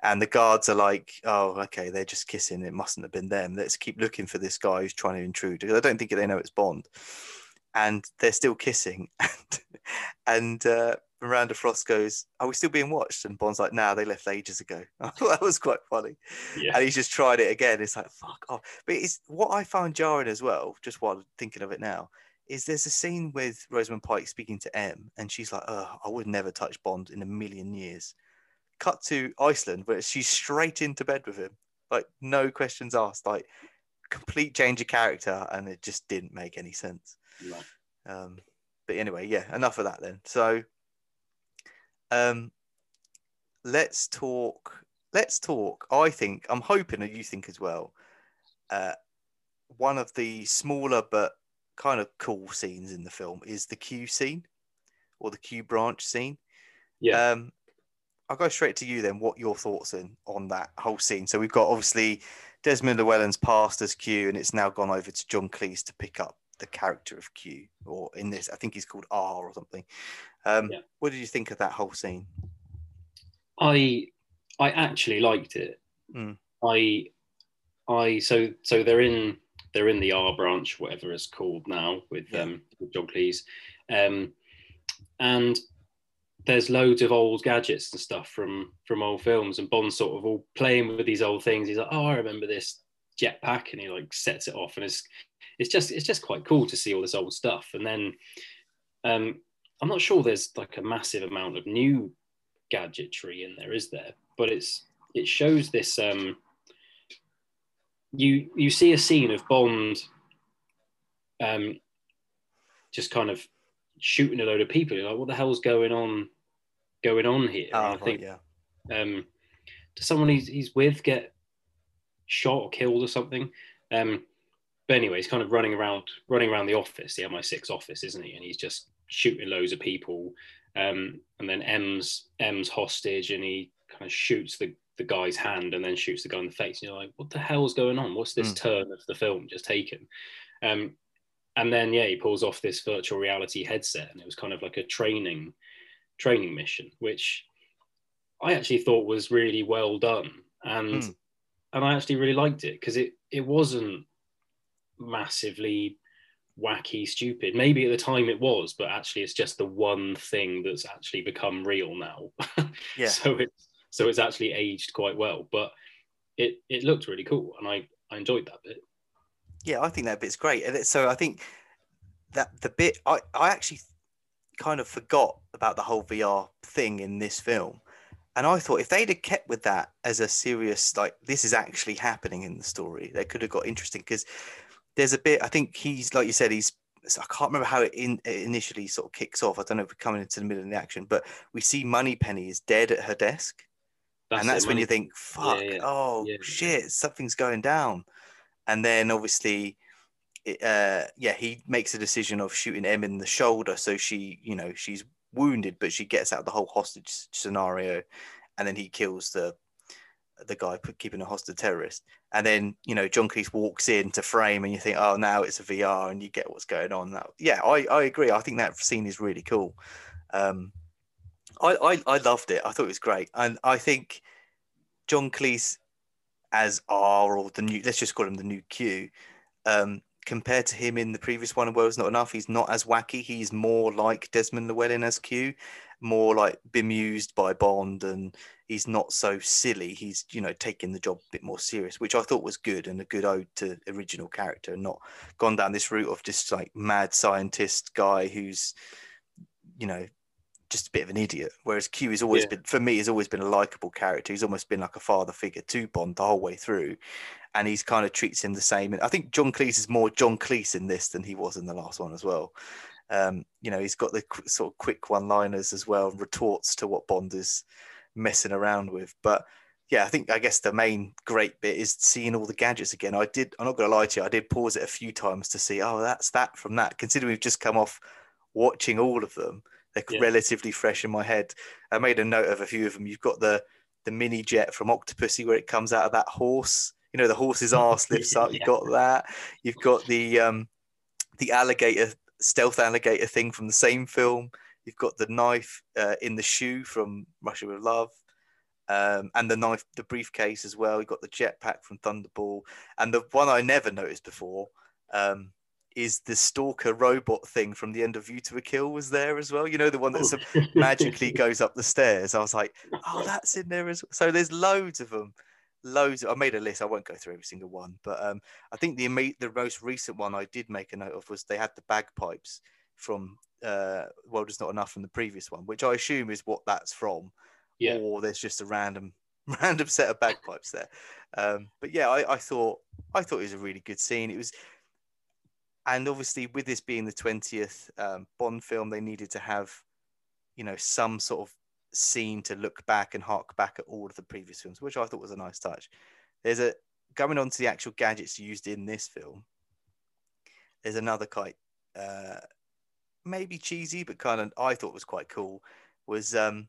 and the guards are like, "Oh, okay, they're just kissing. It mustn't have been them. Let's keep looking for this guy who's trying to intrude." I don't think they know it's Bond, and they're still kissing, and *laughs* and uh, Miranda Frost goes, "Are we still being watched?" And Bond's like, "Nah, they left ages ago." *laughs* that was quite funny. Yeah. And he's just tried it again. It's like, "Fuck off!" But it's what I found jarring as well. Just while thinking of it now, is there's a scene with Rosamund Pike speaking to M, and she's like, "Oh, I would never touch Bond in a million years." Cut to Iceland, where she's straight into bed with him, like no questions asked, like complete change of character, and it just didn't make any sense. Right. Um, but anyway, yeah, enough of that then. So, um, let's talk. Let's talk. I think I'm hoping that you think as well. Uh, one of the smaller but kind of cool scenes in the film is the Q scene, or the Q branch scene. Yeah. Um, I'll go straight to you then. What your thoughts in on that whole scene? So we've got obviously Desmond Llewellyn's passed as Q, and it's now gone over to John Cleese to pick up the character of Q, or in this, I think he's called R or something. Um, Yeah. What did you think of that whole scene? I I actually liked it. Mm. I I so so they're in they're in the R branch, whatever it's called now, with Yeah. um with John Cleese. Um and there's loads of old gadgets and stuff from from old films and Bond's sort of all playing with these old things. He's like, Oh, I remember this jetpack and he like sets it off and it's it's just it's just quite cool to see all this old stuff. And then um I'm not sure there's like a massive amount of new gadgetry in there, is there? But it's it shows this. Um, you you see a scene of Bond, um, just kind of shooting a load of people. You're like, what the hell's going on? Going on here? Oh, I right, think yeah. um, does someone he's, he's with get shot or killed or something? Um, but anyway, he's kind of running around, running around the office, the MI6 office, isn't he? And he's just shooting loads of people. Um, and then M's M's hostage, and he kind of shoots the the guy's hand, and then shoots the guy in the face. And you're like, what the hell's going on? What's this Mm. turn of the film just taken? Um, and then yeah, he pulls off this virtual reality headset, and it was kind of like a training training mission, which I actually thought was really well done, and Mm. and I actually really liked it because it it wasn't massively wacky stupid maybe at the time it was but actually it's just the one thing that's actually become real now *laughs* Yeah. so it's so it's actually aged quite well but it it looked really cool and i i enjoyed that bit Yeah, I think that bit's great. And so I think that the bit I, I actually kind of forgot about the whole VR thing in this film. And I thought if they'd have kept with that as a serious, like this is actually happening in the story, they could have got interesting because there's a bit. I think he's like you said, he's. I can't remember how it, in, it initially sort of kicks off. I don't know if we're coming into the middle of the action, but we see Moneypenny is dead at her desk, and that's it, when you think, "Fuck! yeah. Oh Yeah. shit! Something's going down." And then obviously, it, uh, yeah, he makes a decision of shooting M in the shoulder, so she, you know, she's wounded, but she gets out the whole hostage scenario, and then he kills the the guy keeping a hostage terrorist. And then you know John Cleese walks in to frame, and you think, oh, now it's a VR, and you get what's going on. Now, yeah, I, I agree. I think that scene is really cool. Um, I, I I loved it. I thought it was great, and I think John Cleese as R or the new, let's just call him the new Q. Um, compared to him in the previous one, World's Not Enough, he's not as wacky. He's more like Desmond Llewellyn as Q, more like bemused by Bond, and he's not so silly. He's you know taking the job a bit more serious, which I thought was good and a good ode to original character, and not gone down this route of just like mad scientist guy who's you know just a bit of an idiot. Whereas Q has always Yeah. been, for me, has always been a likable character. He's almost been like a father figure to Bond the whole way through, and he's kind of treats him the same. And I think John Cleese is more John Cleese in this than he was in the last one as well. Um, you know, he's got the qu- sort of quick one-liners as well, retorts to what Bond is messing around with. But yeah, I think I guess the main great bit is seeing all the gadgets again. I did. I'm not going to lie to you. I did pause it a few times to see. Oh, that's that from that. Considering we've just come off watching all of them, they're Yeah. relatively fresh in my head. I made a note of a few of them. You've got the the mini jet from Octopussy where it comes out of that horse. You know, the horse's arse lifts up. *laughs* You've Yeah. got that. You've got the um the alligator stealth alligator thing from the same film. You've got the knife uh, in the shoe from Russia with Love. Um, and the knife, the briefcase as well. You've got the jetpack from Thunderball, and the one I never noticed before um, is the stalker robot thing from the end of View to a Kill was there as well. You know, the one that Oh. *laughs* magically goes up the stairs. I was like, oh, that's in there as well. So there's loads of them. Loads. I made a list. I won't go through every single one, but um, I think the the most recent one I did make a note of was they had the bagpipes from uh, World Is Not Enough from the previous one, which I assume is what that's from, Yeah. or there's just a random *laughs* random set of bagpipes there. Um, but yeah, I, I thought I thought it was a really good scene. It was and obviously with this being the 20th um, bond film they needed to have you know some sort of scene to look back and hark back at all of the previous films which i thought was a nice touch. There's a going on to the actual gadgets used in this film there's another quite uh, maybe cheesy but kind of i thought was quite cool was um,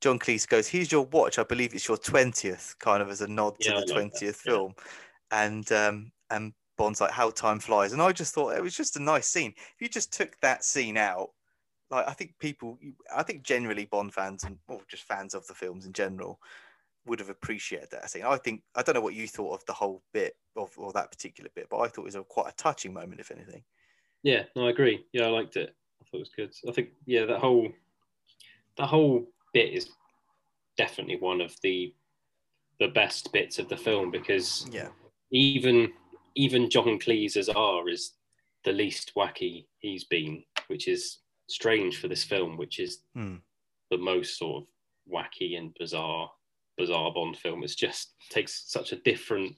john cleese goes here's your watch. I believe it's your 20th kind of as a nod to Yeah, the I like 20th that, yeah. film. And um, and Bond's like how time flies, and I just thought it was just a nice scene. If you just took that scene out, like I think people, I think generally Bond fans and or just fans of the films in general would have appreciated that scene. I think I don't know what you thought of the whole bit of or that particular bit, but I thought it was a quite a touching moment, if anything. Yeah, no, I agree. Yeah, I liked it. I thought it was good. I think yeah, that whole that whole bit is definitely one of the the best bits of the film because Yeah, even even John Cleese as R is the least wacky he's been, which is strange for this film, which is Hmm. the most sort of wacky and bizarre bizarre Bond film. It's just takes such a different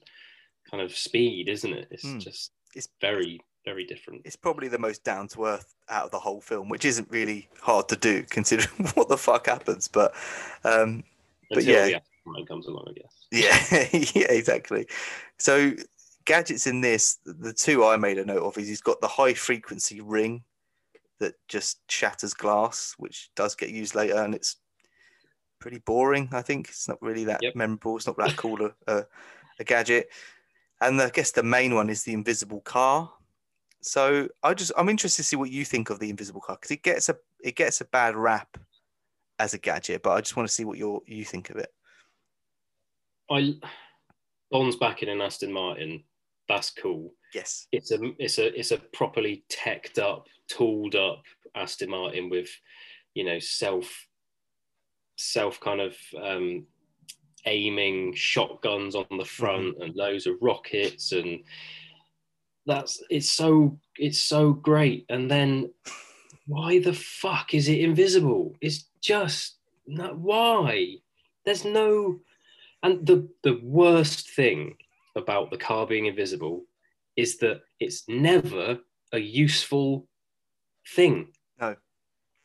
kind of speed, isn't it? It's Hmm. just It's- very very different. it's probably the most down to earth out of the whole film, which isn't really hard to do *laughs* considering *laughs* what the fuck happens. But um, but Until yeah. the comes along, I guess. *laughs* Yeah, yeah, exactly. So gadgets in this, the two I made a note of is he's got the high frequency ring that just shatters glass, which does get used later, and it's pretty boring. I think it's not really that Yep. memorable. It's not that cool a, a, a gadget. And I guess the main one is the invisible car. So I just I'm interested to see what you think of the invisible car because it gets a it gets a bad rap as a gadget, but I just want to see what you you think of it. I Bond's back in an Aston Martin. That's cool. Yes. It's a it's a it's a properly teched up, tooled up Aston Martin with, you know, self self kind of um, aiming shotguns on the front and loads of rockets and that's it's so it's so great. And then why the fuck is it invisible? It's just no, why? There's no and the the worst thing about the car being invisible is that it's never a useful thing. No.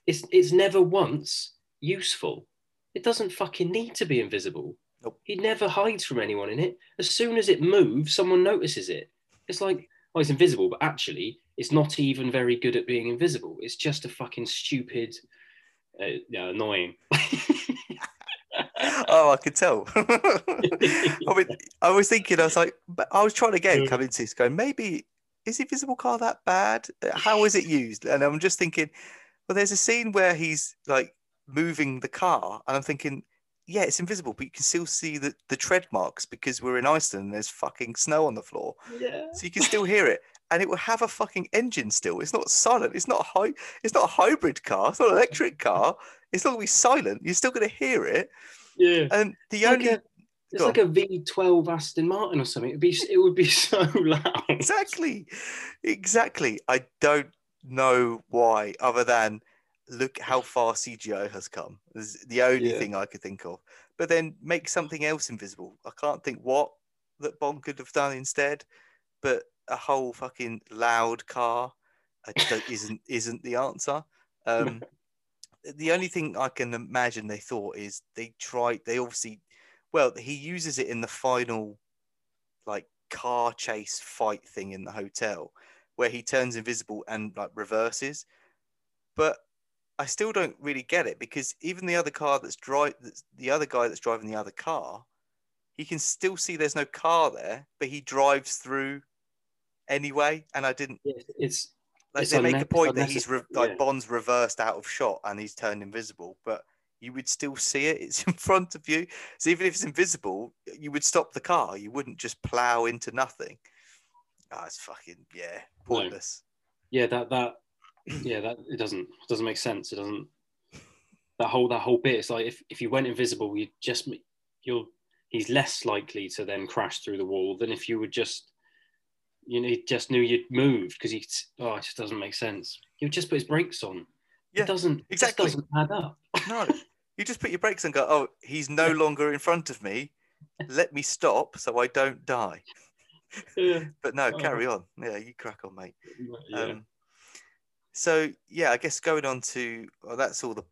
It's it's never once useful. It doesn't fucking need to be invisible. Nope. He never hides from anyone in it. As soon as it moves, someone notices it. It's like, oh, it's invisible, but actually, it's not even very good at being invisible. It's just a fucking stupid, uh, yeah, annoying. *laughs* oh, I could tell. *laughs* I mean, I was thinking, I was like, but I was trying to get coming to this, going, maybe is Invisible Car that bad? Uh, how is it used? And I'm just thinking, well, there's a scene where he's like moving the car, and I'm thinking, yeah, it's invisible, but you can still see the, the tread marks because we're in Iceland and there's fucking snow on the floor. yeah. So you can still hear it. And it will have a fucking engine still. It's not silent. It's not a high, it's not a hybrid car. It's not an electric car. It's not gonna be silent. You're still gonna hear it. Yeah. And the It's like only a- It's like a V12 Aston Martin or something. It'd be it would be *laughs* so loud. exactly, exactly. I don't know why, other than look how far CGI has come. Is the only Yeah. thing I could think of. But then make something else invisible. I can't think what that Bond could have done instead. But a whole fucking loud car isn't isn't the answer. *laughs* Um, the only thing I can imagine they thought is they tried. They obviously, well, he uses it in the final, like car chase fight thing in the hotel, where he turns invisible and like reverses. But I still don't really get it because even the other car that's drive, the other guy that's driving the other car, he can still see there's no car there, but he drives through anyway. And I didn't. It's Like they make a point that he's re- unnecessary, like yeah. Bond's reversed out of shot and he's turned invisible, but you would still see it. It's *laughs* in front of you. So even if it's invisible, you would stop the car. You wouldn't just plow into nothing. Ah, it's fucking yeah, pointless. yeah that that *clears throat* yeah that it doesn't it doesn't make sense it doesn't that whole that whole bit it's like if, if you went invisible you just you're he's less likely to then crash through the wall than if you would just you know he just knew you'd moved because he oh it just doesn't make sense he would just put his brakes on Yeah, it doesn't it just exactly. doesn't add up No, *laughs* you just put your brakes and go. Oh, he's no longer in front of me. Let me stop so I don't die. yeah, *laughs* But no, Oh. carry on. Yeah, you crack on, mate. yeah. Um, so yeah, I guess going on to well, that's all the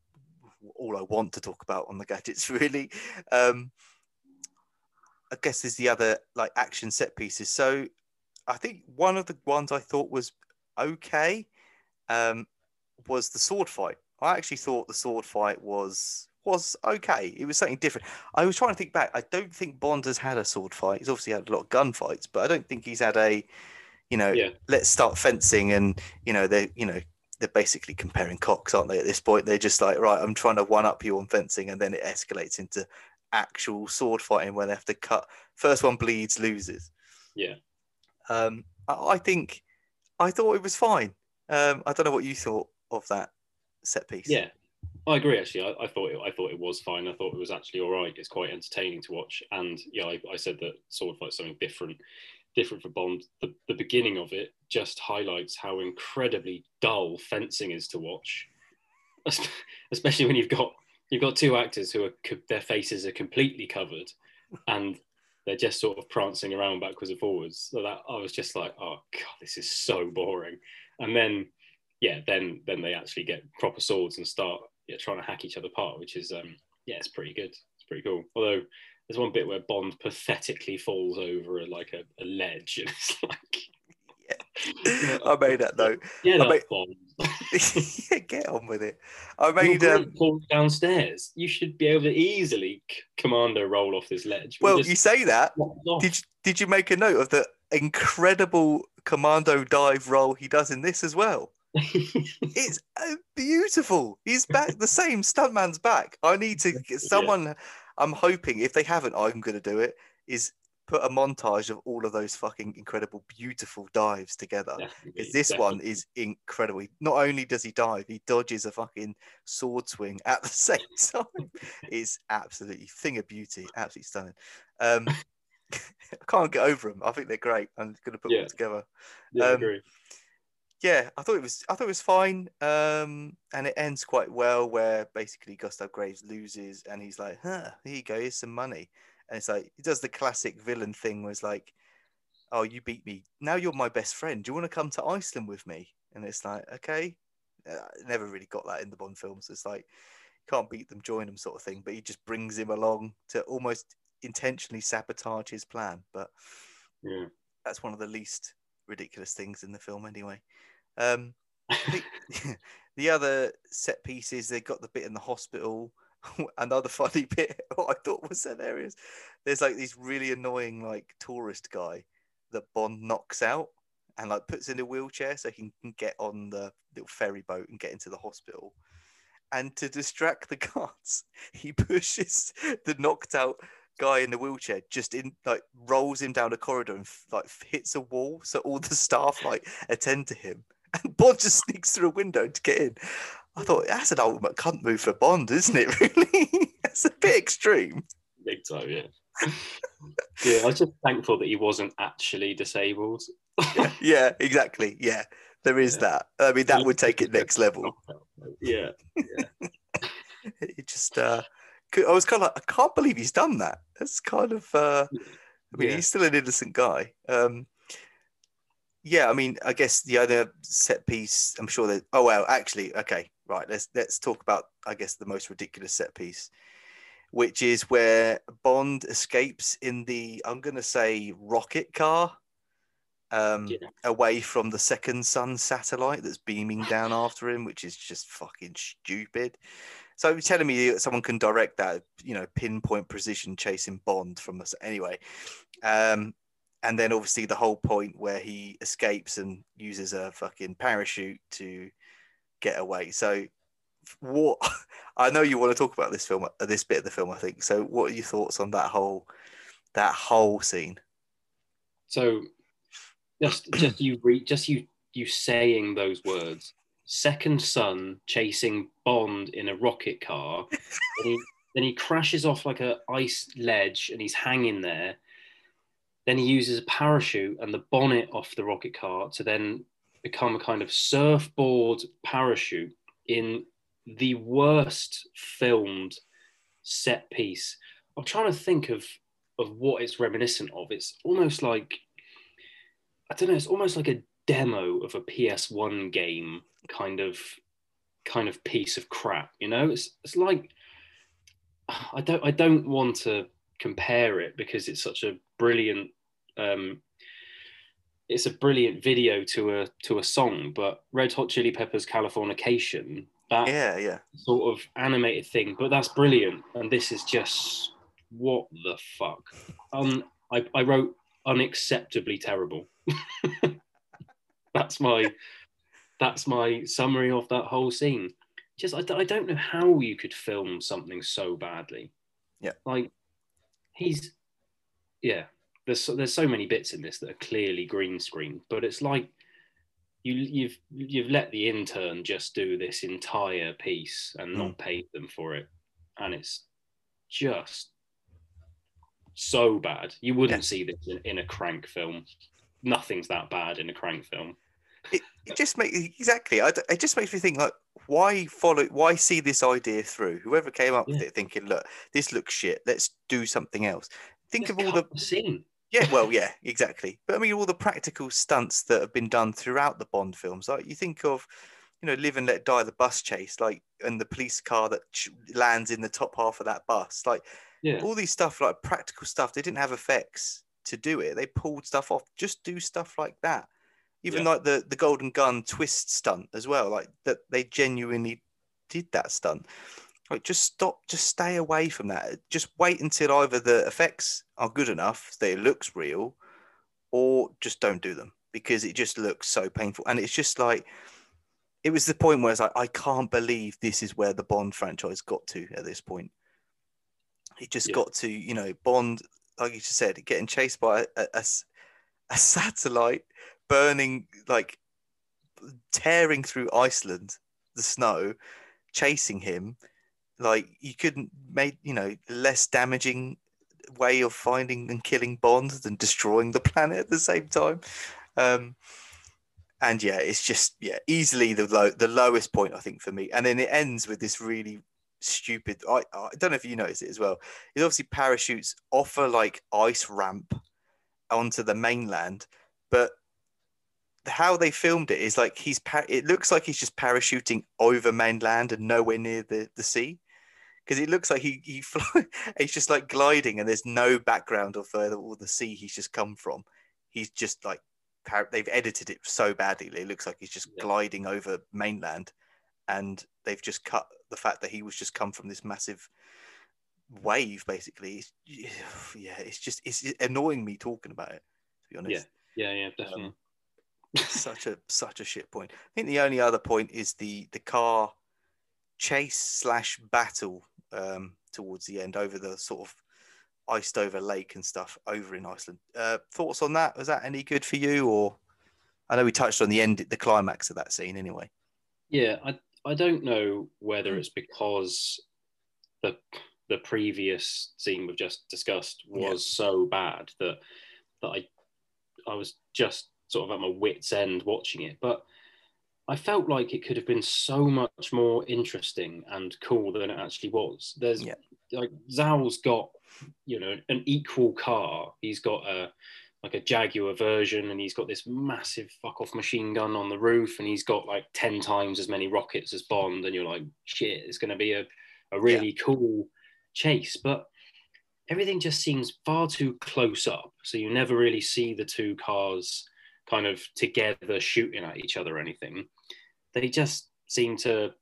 all I want to talk about on the gadgets *laughs* really. Um, I guess there's the other like action set pieces. So I think one of the ones I thought was okay um, was the sword fight. I actually thought the sword fight was was okay. It was something different. I was trying to think back. I don't think Bond has had a sword fight. He's obviously had a lot of gunfights, but I don't think he's had a, you know, Yeah. let's start fencing and you know they you know they're basically comparing cocks, aren't they? At this point, they're just like, right, I'm trying to one up you on fencing, and then it escalates into actual sword fighting where they have to cut. First one bleeds, loses. yeah Um, I, I think I thought it was fine. Um, I don't know what you thought of that set piece. Yeah, I agree. Actually, I, I thought it, I thought it was fine. I thought it was actually all right. It's quite entertaining to watch. And yeah, I, I said that sword fight's something different, different for Bond. The, the beginning of it just highlights how incredibly dull fencing is to watch, *laughs* especially when you've got you've got two actors who are their faces are completely covered, and they're just sort of prancing around backwards and forwards. So that I was just like, oh god, this is so boring. And then yeah, then then they actually get proper swords and start yeah, trying to hack each other apart, which is um yeah, it's pretty good. It's pretty cool. Although there's one bit where Bond pathetically falls over like a, a ledge, *laughs* and it's like I made that though. *laughs* get I up, made- Bond. *laughs* yeah, get on with it. I made um, downstairs. You should be able to easily commando roll off this ledge. We well, you say that. Did you, did you make a note of the incredible commando dive roll he does in this as well? *laughs* It's uh, beautiful. He's back. The same stuntman's back. I need to get someone. I'm hoping if they haven't, I'm going to do it. Is put a montage of all of those fucking incredible, beautiful dives together. Because this definitely. one is incredible. Not only does he dive, he dodges a fucking sword swing *laughs* at the same time. It's absolutely thing of beauty, absolutely stunning. Um, *laughs* I can't get over them. I think they're great. I'm going to put them Yeah. all together. Yeah, I um, agree. Yeah, I thought it was. I thought it was fine. Um, and it ends quite well, where basically Gustav Graves loses, and he's like, "Huh, here you go. Here's some money." And it's like he does the classic villain thing, where it's like, "Oh, you beat me. Now you're my best friend. Do you want to come to Iceland with me?" And it's like, "Okay." Uh, I never really got that in the Bond films. It's like can't beat them, join them, sort of thing. But he just brings him along to almost intentionally sabotage his plan. But Yeah. that's one of the least ridiculous things in the film, anyway. Um, *laughs* the, *laughs* the other set pieces, they got the bit in the hospital. *laughs* Another funny *laughs* bit, I thought was hilarious. There's like this really annoying like tourist guy that Bond knocks out and like puts in a wheelchair so he can get on the little ferry boat and get into the hospital. And to distract the *laughs* guards, he pushes the knocked out guy in the wheelchair just in like rolls him down a corridor and like hits a wall so all the staff like attend to him *laughs* and Bond just sneaks through a window to get in. I thought that's an ultimate cunt move for Bond, isn't it? *laughs* Really, it's a bit extreme. Big time, yeah. *laughs* yeah, I was just thankful that he wasn't actually disabled. Yeah, yeah, exactly. Yeah, there is Yeah. that. I mean, that would take it next level. Yeah, yeah. It just, uh, I was kind of like, I can't believe he's done that. That's kind of, uh, I mean, Yeah. he's still an innocent guy. Um, yeah, I mean, I guess the other set piece, I'm sure that. Oh well, actually, okay, right. Let's let's talk about, I guess, the most ridiculous set piece, which is where Bond escapes in the, I'm gonna say, rocket car, um, Yeah. away from the second sun satellite that's beaming down *laughs* after him, which is just fucking stupid. So you're telling me someone can direct that, you know, pinpoint precision chasing Bond from us anyway. Um, and then obviously the whole point where he escapes and uses a fucking parachute to get away. So, what *laughs* I know you want to talk about this film, uh, this bit of the film, I think. So, what are your thoughts on that whole that whole scene? So, just just you re- just you you saying those words. Second sun chasing Bond in a rocket car. *laughs* and he, then he crashes off like a ice ledge and he's hanging there. Then he uses a parachute and the bonnet off the rocket car to then become a kind of surfboard parachute in the worst filmed set piece. I'm trying to think of of what it's reminiscent of. It's almost like I don't know. It's almost like a demo of a PS1 game, kind of kind of piece of crap. You know, it's it's like I don't I don't want to compare it because it's such a brilliant um, it's a brilliant video to a to a song, but Red Hot Chili Peppers Californication, that Yeah, yeah. sort of animated thing, but that's brilliant. And this is just what the fuck. Um, I, I wrote unacceptably terrible. *laughs* that's my that's my summary of that whole scene. Just I, I don't know how you could film something so badly. Yeah. like he's yeah. There's so, there's so many bits in this that are clearly green screen, but it's like you you've you've let the intern just do this entire piece and not hmm. paid them for it, and it's just so bad. You wouldn't Yeah. see this in, in a crank film. Nothing's that bad in a crank film. it, it just makes exactly. I it just makes me think like, why follow? Why see this idea through? Whoever came up with it, thinking, look, this looks shit. Let's do something else. Think Just of all the scene. yeah, well, yeah, exactly. But I mean, all the practical stunts that have been done throughout the Bond films. Like you think of, you know, Live and Let Die, the bus chase, like, and the police car that ch- lands in the top half of that bus. Like Yeah, all these stuff, like practical stuff. They didn't have effects to do it. They pulled stuff off. Just do stuff like that. Even Yeah. like the the Golden Gun twist stunt as well. Like that, they genuinely did that stunt. Like just stop, just stay away from that. Just wait until either the effects are good enough that it looks real, or just don't do them because it just looks so painful. And it's just like it was the point where it's like I can't believe this is where the Bond franchise got to at this point. It just Yeah. got to you know Bond, like you just said, getting chased by a a satellite, burning like tearing through Iceland, the snow, chasing him. Like you couldn't make you know less damaging way of finding and killing Bond than destroying the *laughs* planet at the same time. Um, and yeah, it's just yeah easily the low the lowest point I think for me. And then it ends with this really stupid. I I don't know if you noticed it as well. It obviously parachutes off a like ice ramp onto the mainland, but how they filmed it is like he's it looks like he's just parachuting over mainland and nowhere near the the sea because it looks like he he *laughs* fly, he's just like gliding and there's no background of uh, all the sea he's just come from he's just like they've edited it so badly it looks like he's just Yeah. gliding over mainland and they've just cut the fact that he was just come from this massive wave basically it's, *sighs* yeah it's just it's annoying me talking about it to be honest yeah, yeah, definitely. such a such a shit point. I think the only other point is the the car chase slash battle um, towards the end over the sort of iced over lake and stuff over in Iceland. Uh, thoughts on that? Was that any good for you? Or I know we touched on the end, the climax of that scene anyway. Yeah, I I don't know whether it's because the the previous scene we've just discussed was Yeah. so bad that that I I was just sort of at my wits end watching it, but I felt like it could have been so much more interesting and cool than it actually was. There's Yeah. like Zhao's got you know an equal car. He's got a like a Jaguar version, and he's got this massive fuck off machine gun on the roof, and he's got like ten times as many rockets as Bond, and you're like, shit, it's going to be a a really cool chase, but everything just seems far too close up, so you never really see the two cars kind of together shooting at each other or anything. They just seem to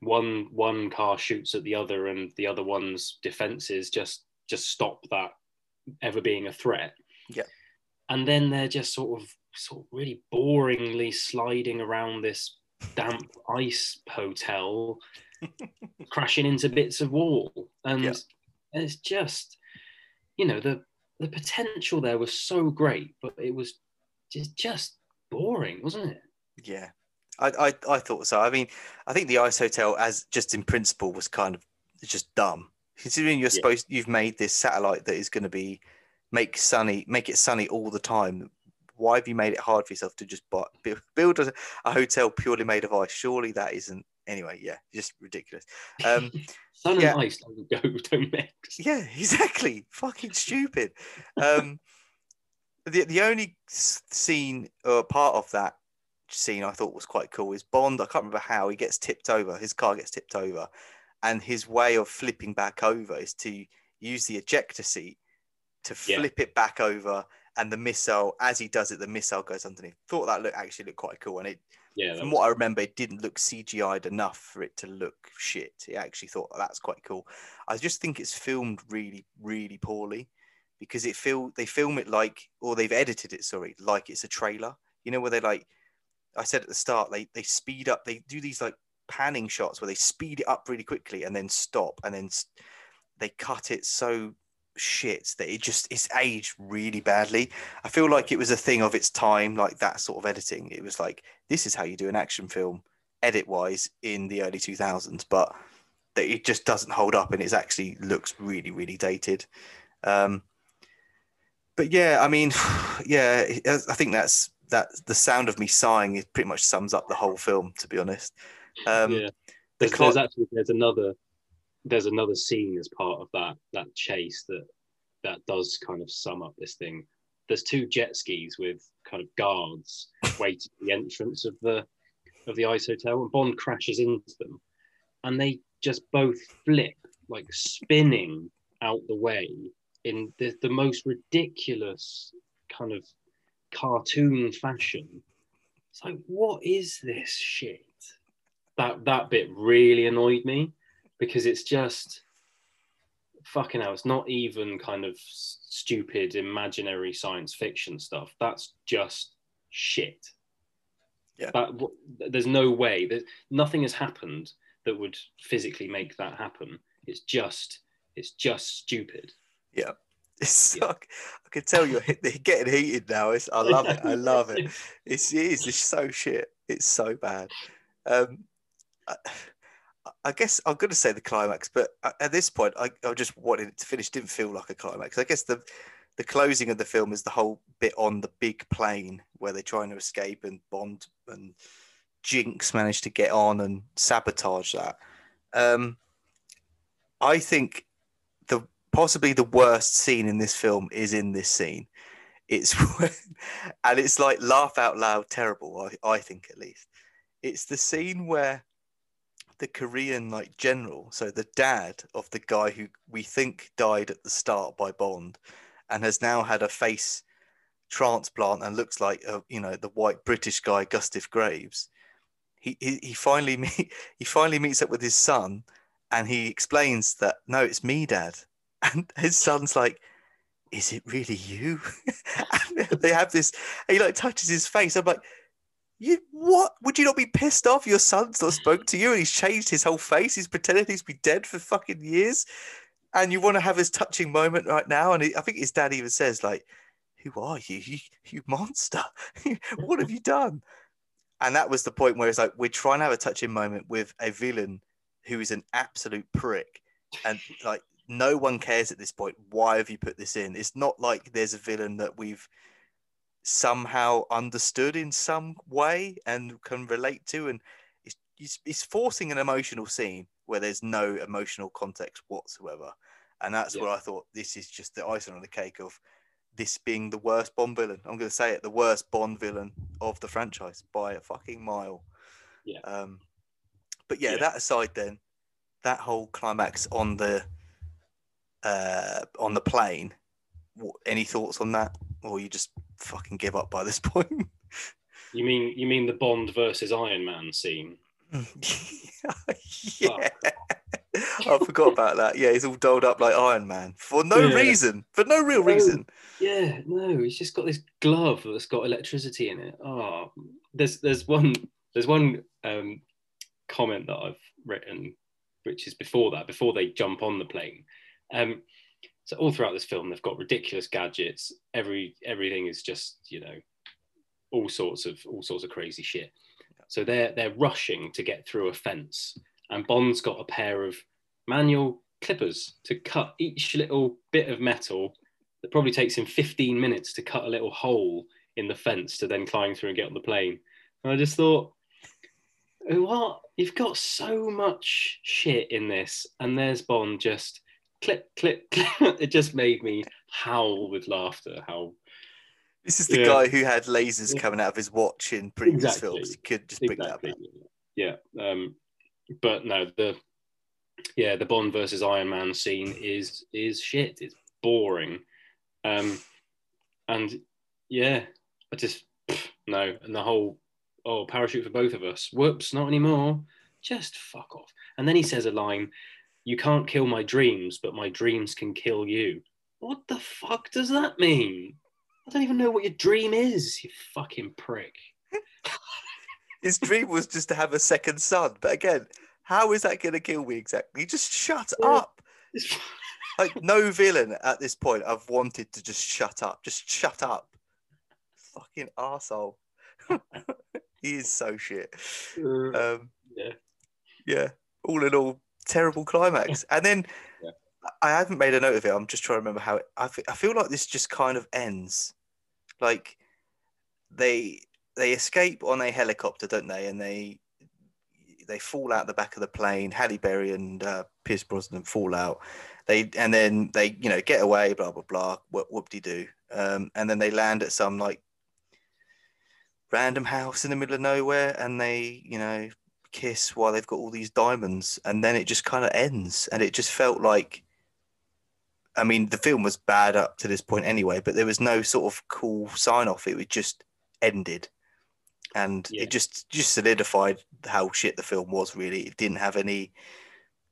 one one car shoots at the other, and the other one's defenses just just stop that ever being a threat. Yeah. and then they're just sort of sort of really boringly sliding around this damp ice hotel, *laughs* crashing into bits of wall, and Yeah. it's just, you know, the the potential there was so great, but it was just just boring, wasn't it? Yeah, I, I I thought so. I mean, I think the ice hotel, as just in principle, was kind of just dumb. Considering you're Yeah. supposed, you've made this satellite that is going to be make sunny, make it sunny all the time. Why have you made it hard for yourself to just buy, build- a, a hotel purely made of ice? Surely that isn't. Anyway, yeah, just ridiculous. Um, *laughs* Sun Yeah. and ice don't go, *laughs* don't mix. Yeah, exactly. Fucking stupid. Um, the the only scene or part of that scene I thought was quite cool is Bond. I can't remember how he gets tipped over. His car gets tipped over, and his way of flipping back over is to use the ejector seat to Yeah. flip it back over, and the missile, as he does it, the missile goes underneath. Thought that looked actually looked quite cool, and it Yeah, from what I remember, it didn't look CGI'd enough for it to look shit. It actually thought "Oh, that's quite cool. I just think it's filmed really, really poorly because it feel they film it like, or they've edited it, sorry, like it's a trailer. You know where they like, I said at the start, they they speed up, they do these like panning shots where they speed it up really quickly and then stop and then they cut it so shit that it just it's aged really badly. I feel like it was a thing of its time, like that sort of editing. It was like this is how you do an action film edit wise in the early 2000s but that it just doesn't hold up and it actually looks really really dated um but yeah i mean *sighs* yeah i think that's that the sound of me sighing it pretty much sums up the whole film to be honest um yeah. There's, there's actually there's another there's another scene as part of that that chase that that does kind of sum up this thing. There's two jet skis with kind of guards *laughs* waiting at the entrance of the of the ice hotel, and Bond crashes into them, and they just both flip like spinning out the way in the, the most ridiculous kind of cartoon fashion. It's like, what is this shit? That that bit really annoyed me because it's just fucking hell. It's not even kind of stupid imaginary science fiction stuff. That's just shit. Yeah. That there's no way. that nothing has happened that would physically make that happen. It's just it's just stupid. *laughs* it's Yeah. like, i can tell you're they're getting heated now. It's, i love it. I love it. *laughs* It's, it is. It's so shit. It's so bad. Um I, I guess i'm going to say the climax but at this point I, I just wanted it to finish. Didn't feel like a climax. I guess the the closing of the film is the whole bit on the big plane where they're trying to escape and bond and jinx managed to get on and sabotage that. Um i think possibly the worst scene in this film is in this scene. It's *laughs* when, and it's like laugh out loud terrible I, I think at least. It's the scene where the korean like general so the dad of the guy who we think died at the start by bond and has now had a face transplant and looks like a, you know the white british guy gustav graves he, he, he finally *laughs* meet, he finally meets up with his son and he explains that no it's me dad and his son's like is it really you? *laughs* They have this he like touches his face. I'm like you what? Would you not be pissed off? Your son's not spoke to you and he's changed his whole face. He's pretended he's been dead for fucking years. And you want to have this touching moment right now? And he, i think his dad even says like who are you? You, you monster. *laughs* What have you done? And that was the point where it's like we're trying to have a touching moment with a villain who is an absolute prick. And like no one cares at this point why have you put this in it's not like there's a villain that we've somehow understood in some way and can relate to and it's, it's, it's forcing an emotional scene where there's no emotional context whatsoever and that's Yeah. where i thought this is just the icing on the cake of this being the worst bond villain i'm going to say it the worst bond villain of the franchise by a fucking mile Yeah. um but yeah, Yeah. that aside then that whole climax on the uh on the plane any thoughts on that or you just fucking give up by this *laughs* point You mean you mean the Bond versus Iron Man scene? *laughs* yeah I forgot about that. Yeah, he's all dolled up like Iron Man for no Yeah. reason, for no real reason. Yeah, no, he's just got this glove that's got electricity in it. Oh, there's there's one there's one um, comment that I've written, which is before that, before they jump on the plane. Um, so all throughout this film, they've got ridiculous gadgets. Every everything is just you know all sorts of all sorts of crazy shit. So they're they're rushing to get through a fence, and Bond's got a pair of manual clippers to cut each little bit of metal That probably takes him 15 minutes to cut a little hole in the fence to then climb through and get on the plane. And I just thought, what? You've got so much shit in this, and there's Bond just clip, clip, *laughs* clip. It just made me howl with laughter. How This is the Yeah. guy who had lasers Yeah. coming out of his watch in previous Exactly. films. You could just bring exactly, that back. yeah. Um, but no, the yeah, the Bond versus Iron Man scene is is shit. It's boring, um, and yeah, I just pff, no, and the whole oh parachute for both of us. Whoops, not anymore. Just fuck off. And then he says a line: "You can't kill my dreams, but my dreams can kill you." What the fuck does that mean? I don't even know what your dream is, you fucking prick. *laughs* His dream was just to have a second son. But again, how is that going to kill me exactly? Just shut Yeah. up. Like, *laughs* no villain at this point I've wanted to just shut up. Just shut up. Fucking arsehole. *laughs* he is so shit. Uh, Um, yeah. yeah. All in all, terrible climax. *laughs* And then Yeah. I haven't made a note of it. I'm just trying to remember how it. I, I feel like this just kind of ends. Like they they escape on a helicopter, don't they? And they they fall out the back of the plane. Halle Berry and uh, Pierce Brosnan fall out. They and then they you know get away. Blah blah blah. Whoop whoop de doo. Um, and then they land at some like random house in the middle of nowhere, and they you know kiss while they've got all these diamonds, and then it just kind of ends. And it just felt like. I mean, the film was bad up to this point anyway, but there was no sort of cool sign off. It was just ended, and Yeah. it just just solidified how shit the film was. Really, it didn't have any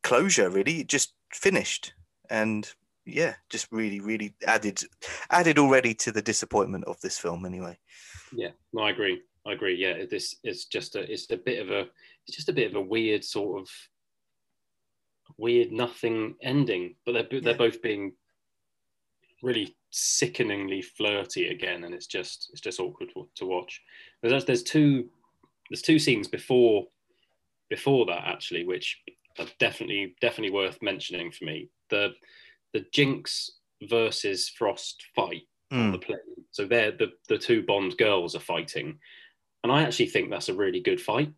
closure. Really, it just finished, and yeah, just really, really added added already to the disappointment of this film. Anyway, Yeah, no, I agree. I agree. Yeah, this it's just a it's a bit of a it's just a bit of a weird sort of weird nothing ending, but they're Yeah. they're both being really sickeningly flirty again, and it's just it's just awkward to, to watch. There's there's two there's two scenes before before that actually, which are definitely definitely worth mentioning for me. The the Jinx versus Frost fight on Mm, the plane. So they're the, the two Bond girls are fighting. And I actually think that's a really good fight.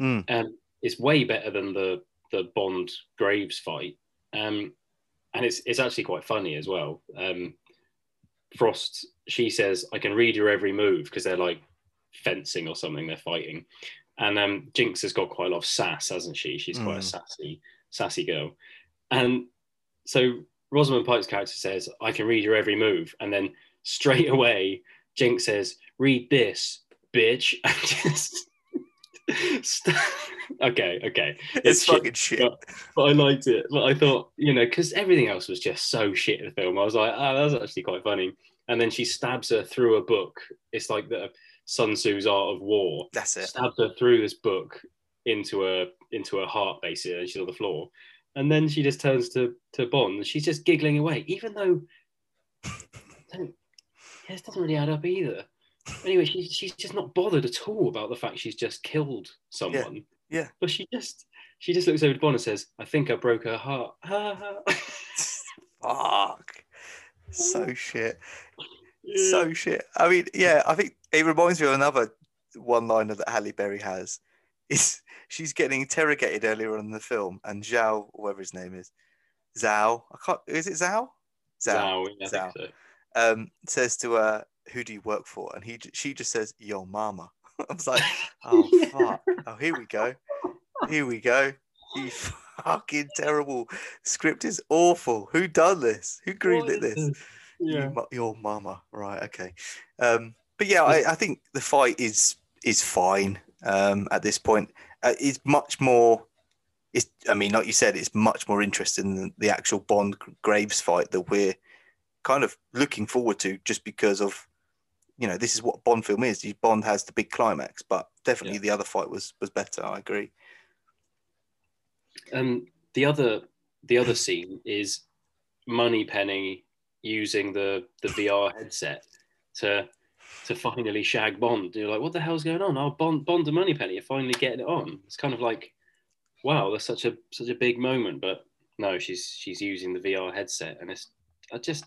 Mm. Um, it's way better than the, the Bond Graves fight. Um, and it's, it's actually quite funny as well. Um, Frost, she says, I can read your every move because they're like fencing or something, they're fighting. And um, Jinx has got quite a lot of sass, hasn't she? She's quite a Mm. sassy, sassy girl. And so Rosamund Pike's character says, I can read your every move. And then straight *laughs* away, Jinx says, read this, bitch. *laughs* And just st- *laughs* okay, okay. it's shit, fucking shit. but- But I liked it. But I thought, you know, because everything else was just so shit in the film. I was like, ah, oh, that was actually quite funny. And then she stabs her through a book. It's like the Sun Tzu's Art of War. That's it. Stabs her through this book into her into her heart, basically, and she's on the floor. And then she just turns to to Bond, she's just giggling away, even though *laughs* yeah, this doesn't really add up either. Anyway, she's she's just not bothered at all about the fact she's just killed someone. yeah. But she just she just looks over to Bond and says, "I think I broke her heart." *laughs* Fuck. So shit. Yeah. So shit. I mean, yeah, I think it reminds me of another one liner that Halle Berry has. Is she's getting interrogated earlier on in the film, and Zhao, whatever his name is, Zhao, I can't. Is it Zhao? Zhao, yeah, I Zhao. so. Um, says to her, "Who do you work for?" And he, she just says, "Your mama." *laughs* I was like, *laughs* "Oh Yeah. fuck! Oh, here we go. Here we go. You *laughs* fucking terrible script is awful. Who done this? Who greenlit is this? Yeah. You your mama, right? Okay. Um, but yeah, I, I think the fight is is fine um, at this point. Uh, it's much more. it's I mean, like you said, it's much more interesting than the actual Bond Graves fight that we're kind of looking forward to, just because of you know this is what Bond film is. Bond has the big climax, but definitely yeah. the other fight was was better. I agree. Um, the other the other *laughs* scene is Moneypenny using the the VR *laughs* headset to to finally shag Bond. You're like, what the hell's going on? Oh, Bond, Bond and Moneypenny, you're finally getting it on. It's kind of like, wow, that's such a such a big moment. But no, she's she's using the VR headset, and it's I just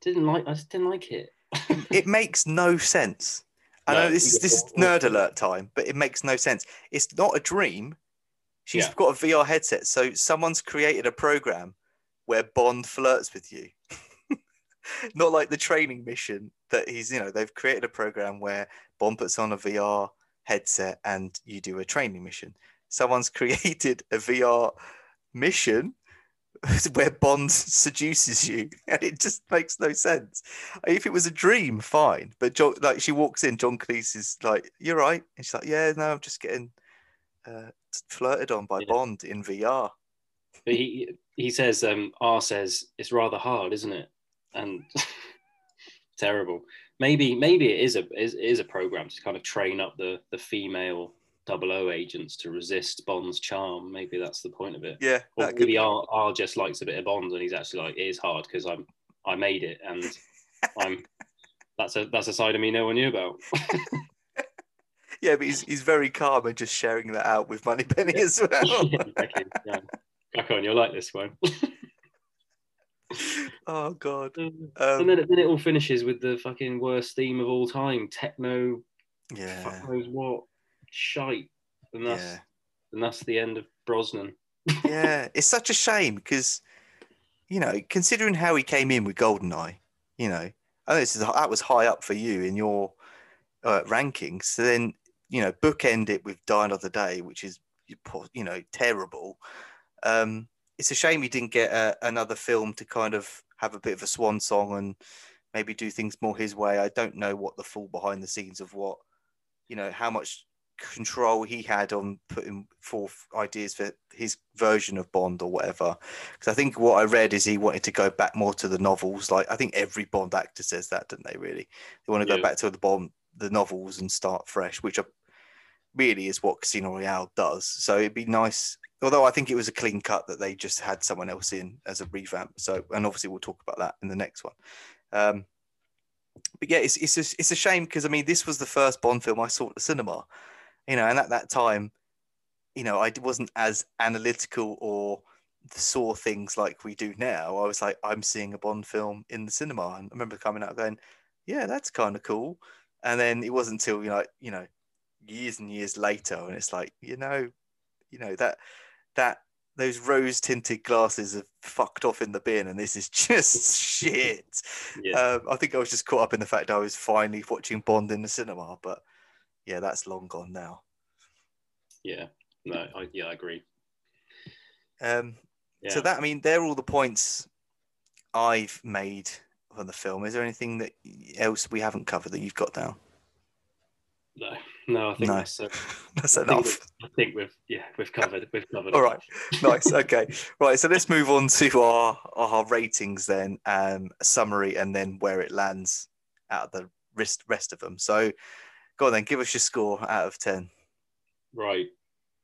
didn't like I just didn't like it. *laughs* it makes no sense. I no, know this is this is nerd alert time, but it makes no sense. It's not a dream. She's yeah. got a VR headset, so someone's created a program where Bond flirts with you. *laughs* not like the training mission that he's, you know, they've created a program where Bond puts on a VR headset and you do a training mission. Someone's *laughs* created a VR mission *laughs* where Bond seduces you, and it just makes no sense. If it was a dream, fine. But John, like she walks in, John Cleese is like, "You're right," and she's like, "Yeah, no, I'm just getting uh, flirted on by yeah. Bond in VR." But he he says, um, "R says it's rather hard, isn't it?" And *laughs* terrible. Maybe maybe it is a is, is a program to kind of train up the the female double O agents to resist Bond's charm. Maybe that's the point of it. Yeah. Or maybe R, R just likes a bit of Bond and he's actually like, it is hard because I'm I made it and *laughs* I'm that's a that's a side of me no one knew about. *laughs* yeah, but he's he's very calm and just sharing that out with Moneypenny yeah. as well. *laughs* yeah, exactly. yeah. Back on, you'll like this one. oh god. Um, and then, then it all finishes with the fucking worst theme of all time, techno. Yeah. Fuck knows what shite, and that's yeah. and that's the end of Brosnan. *laughs* yeah, it's such a shame because you know, considering how he came in with Goldeneye, you know, I know this is, that was high up for you in your uh, rankings. So then, you know, bookend it with Die Another Day, which is you know terrible. Um, it's a shame he didn't get a, another film to kind of have a bit of a swan song and maybe do things more his way. I don't know what the full behind the scenes of what, you know, how much control he had on putting forth ideas for his version of Bond or whatever. Because I think what I read is he wanted to go back more to the novels. Like I think every Bond actor says that, don't they? Really, they want to yeah. go back to the Bond, the novels, and start fresh, which are, really is what Casino Royale does. So it'd be nice. Although I think it was a clean cut that they just had someone else in as a revamp. So, and obviously we'll talk about that in the next one. Um, but yeah, it's it's a, it's a shame because I mean this was the first Bond film I saw at the cinema, you know, and at that time, you know, I wasn't as analytical or saw things like we do now. I was like, I'm seeing a Bond film in the cinema, and I remember coming out going, "Yeah, that's kind of cool." And then it wasn't until you know, you know, years and years later, and it's like, you know, you know that that those rose tinted glasses have fucked off in the bin, and this is *laughs* just shit. Yeah. Um, I think I was just caught up in the fact I was finally watching Bond in the cinema, but yeah, that's long gone now. Yeah, no, I, yeah, I agree. Um, yeah. So that I mean, they're all the points I've made on the film. Is there anything that else we haven't covered that you've got down? No, no, I think no. that's, uh, *laughs* that's I enough. Think I think we've yeah we've covered we've covered. All right, nice. Okay, right. So let's move on to our our ratings then, um, summary, and then where it lands out of the rest rest of them. So Go on then, give us your score out of 10. Right.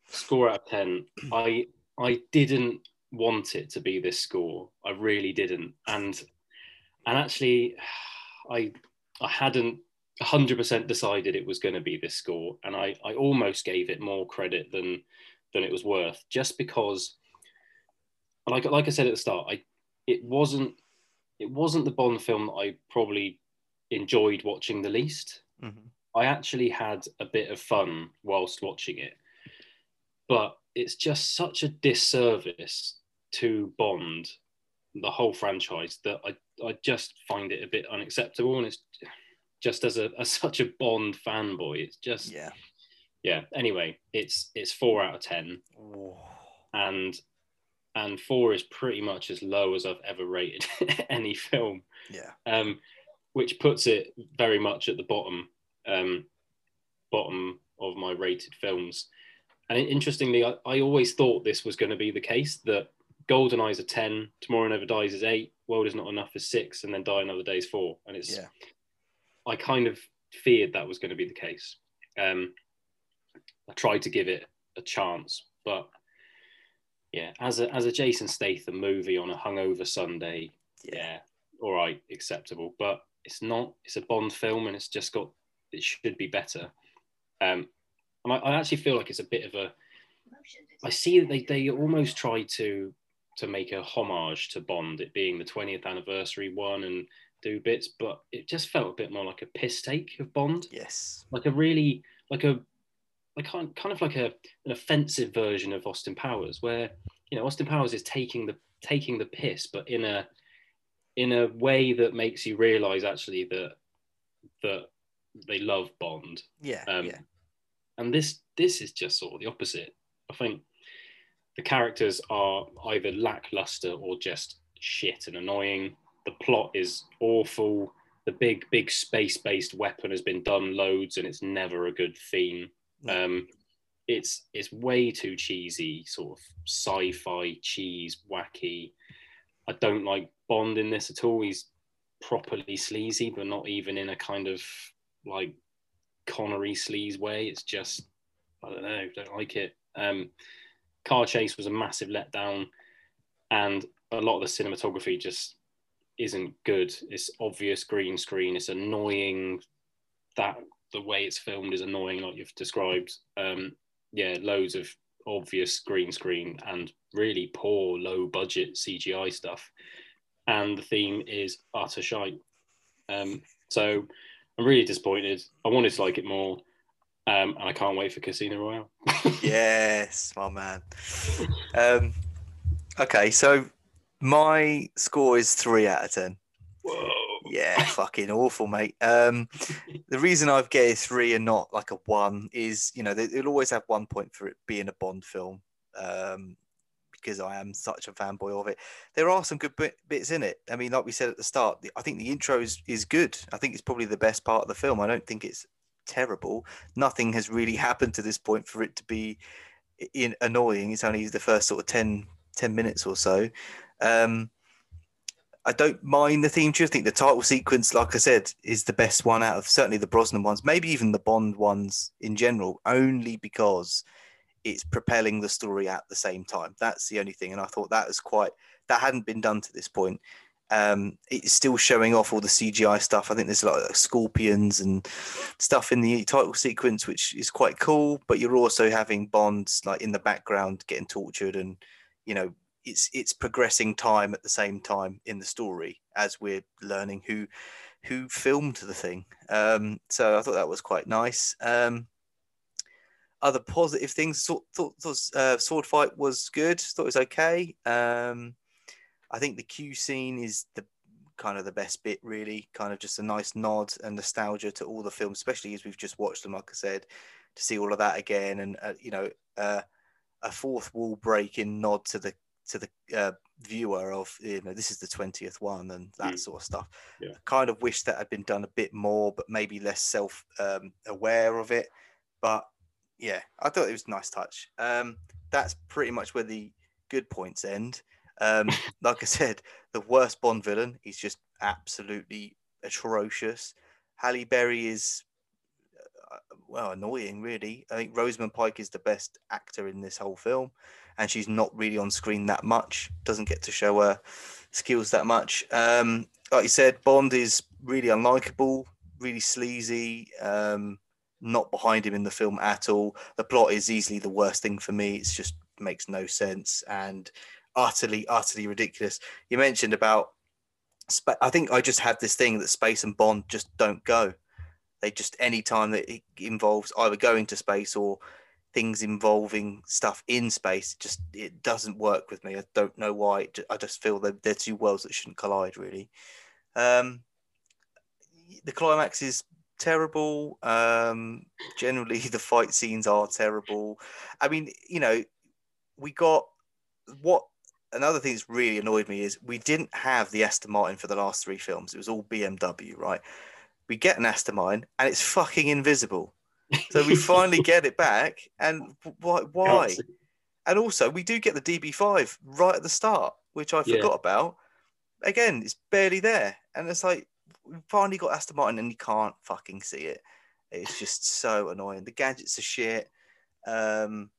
Score out of 10. I I didn't want it to be this score. I really didn't. And and actually I I hadn't 100% decided it was going to be this score and I I almost gave it more credit than than it was worth just because like like I said at the start, I it wasn't it wasn't the Bond film that I probably enjoyed watching the least. Mm-hmm. I actually had a bit of fun whilst watching it, but it's just such a disservice to Bond, the whole franchise, that I, I just find it a bit unacceptable. And it's just as a *laughs* as such a Bond fanboy, it's just yeah, yeah. Anyway, it's it's four out of ten, and and four is pretty much as low as I've ever rated *laughs* any film. Yeah. Um, which puts it very much at the bottom um, bottom of my rated films. and interestingly, I, I always thought this was going to be the case that GoldenEye is a 10, Tomorrow Never Dies is 8, World is Not Enough is 6, and then Die Another Day is 4. And it's, Yeah. I kind of feared that was going to be the case. Um, I tried to give it a chance, but yeah, as a, as a Jason Statham movie on a hungover Sunday, yeah, all right, acceptable. But it's not, it's a Bond film and it's just got, it should be better. Um, and I, I actually feel like it's a bit of a, I see that they, they almost try to to make a homage to Bond, it being the 20th anniversary one and do bits, but it just felt a bit more like a piss take of Bond, Yes. like a really like a like kind kind of like a an offensive version of Austin Powers, where you know Austin Powers is taking the taking the piss, but in a in a way that makes you realise actually that that they love Bond Yeah. um, yeah. and this this is just sort of the opposite. I think the characters are either lackluster or just shit and annoying. The plot is awful. The big big space based weapon has been done loads, and it's never a good theme. No. Um, it's it's way too cheesy, sort of sci-fi cheese, wacky. I don't like Bond in this at all. He's properly sleazy, but not even in a kind of like Connery sleaze way. It's just I don't know, don't like it. Um, Car Chase was a massive letdown, and a lot of the cinematography just isn't good. It's obvious green screen. It's annoying. That the way it's filmed is annoying, like you've described. Um, yeah, loads of obvious green screen and really poor low budget CGI stuff. And the theme is utter shite. Um, so I'm really disappointed. I wanted to like it more, um, and I can't wait for Casino Royale. *laughs* Yes, my man. Um, okay, so my score is three out of ten. Whoa. Yeah, *laughs* fucking awful, mate. Um, the reason I've gave three and not like a one is, you know, they, they'll always have one point for it being a Bond film, um, because I am such a fanboy of it. There are some good bit, bits in it. I mean, like we said at the start, the, I think the intro is, is good. I think it's probably the best part of the film. I don't think it's terrible. Nothing has really *laughs* happened to this point for it to be in, annoying. It's only the first sort of 10, 10 minutes or so. Um, I don't mind the theme tune. I think the title sequence, like I said, is the best one out of certainly the Brosnan ones, maybe even the Bond ones in general, only because it's propelling the story at the same time. That's the only thing. And I thought that was quite, that hadn't been done to this point. Um, it's still showing off all the CGI stuff. I think there's a lot of scorpions and stuff in the title sequence, which is quite cool. But you're also having Bonds like in the background getting tortured and, you know, it's it's progressing time at the same time in the story as we're learning who who filmed the thing. Um, so I thought that was quite nice. Um, other positive things, thought, thought, thought uh, sword fight was good. Thought it was okay. Um, I think the Q scene is the kind of the best bit, really. Kind of just a nice nod and nostalgia to all the films, especially as we've just watched them. Like I said, to see all of that again, and uh, you know, uh, a fourth wall breaking nod to the to the uh, viewer of you know this is the 20th one and that Mm. sort of stuff Yeah. I kind of wish that had been done a bit more but maybe less self um, aware of it but yeah i thought it was a nice touch um, that's pretty much where the good points end um, *laughs* like i said the worst bond villain he's just absolutely atrocious halle berry is uh, well annoying really i think rosamund pike is the best actor in this whole film and she's not really on screen that much. Doesn't get to show her skills that much. Um, like you said, Bond is really unlikable, really sleazy. Um, not behind him in the film at all. The plot is easily the worst thing for me. It's just makes no sense and utterly, utterly ridiculous. You mentioned about. I think I just had this thing that space and Bond just don't go. They just any time that it involves either going to space or things involving stuff in space it just it doesn't work with me i don't know why i just feel that they're two worlds that shouldn't collide really um the climax is terrible um generally *laughs* the fight scenes are terrible i mean you know we got what another thing that's really annoyed me is we didn't have the aston martin for the last three films it was all bmw right we get an aston martin and it's fucking invisible So we finally get it back, and why? *laughs* Why? And also, we do get the DB5 right at the start, which I Yeah. forgot about. Again, it's barely there. And it's like, we finally got Aston Martin and you can't fucking see it. It's just so annoying. The gadgets are shit. Um,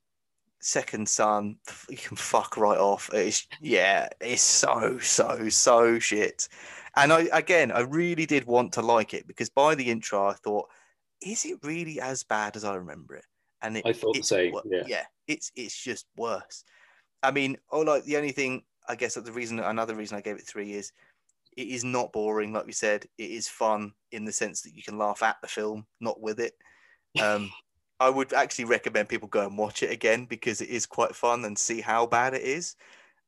second son, you can fuck right off. It's, yeah, it's so, so, so shit. And I, again, I really did want to like it because by the intro, I thought, is it really as bad as I remember it? And it, I thought the it's same, wo- yeah. it's it's just worse. I mean, oh, like the only thing I guess that the reason another reason I gave it three is it is not boring, like we said. It is fun in the sense that you can laugh at the film, not with it. *laughs* Um, I would actually recommend people go and watch it again because it is quite fun and see how bad it is.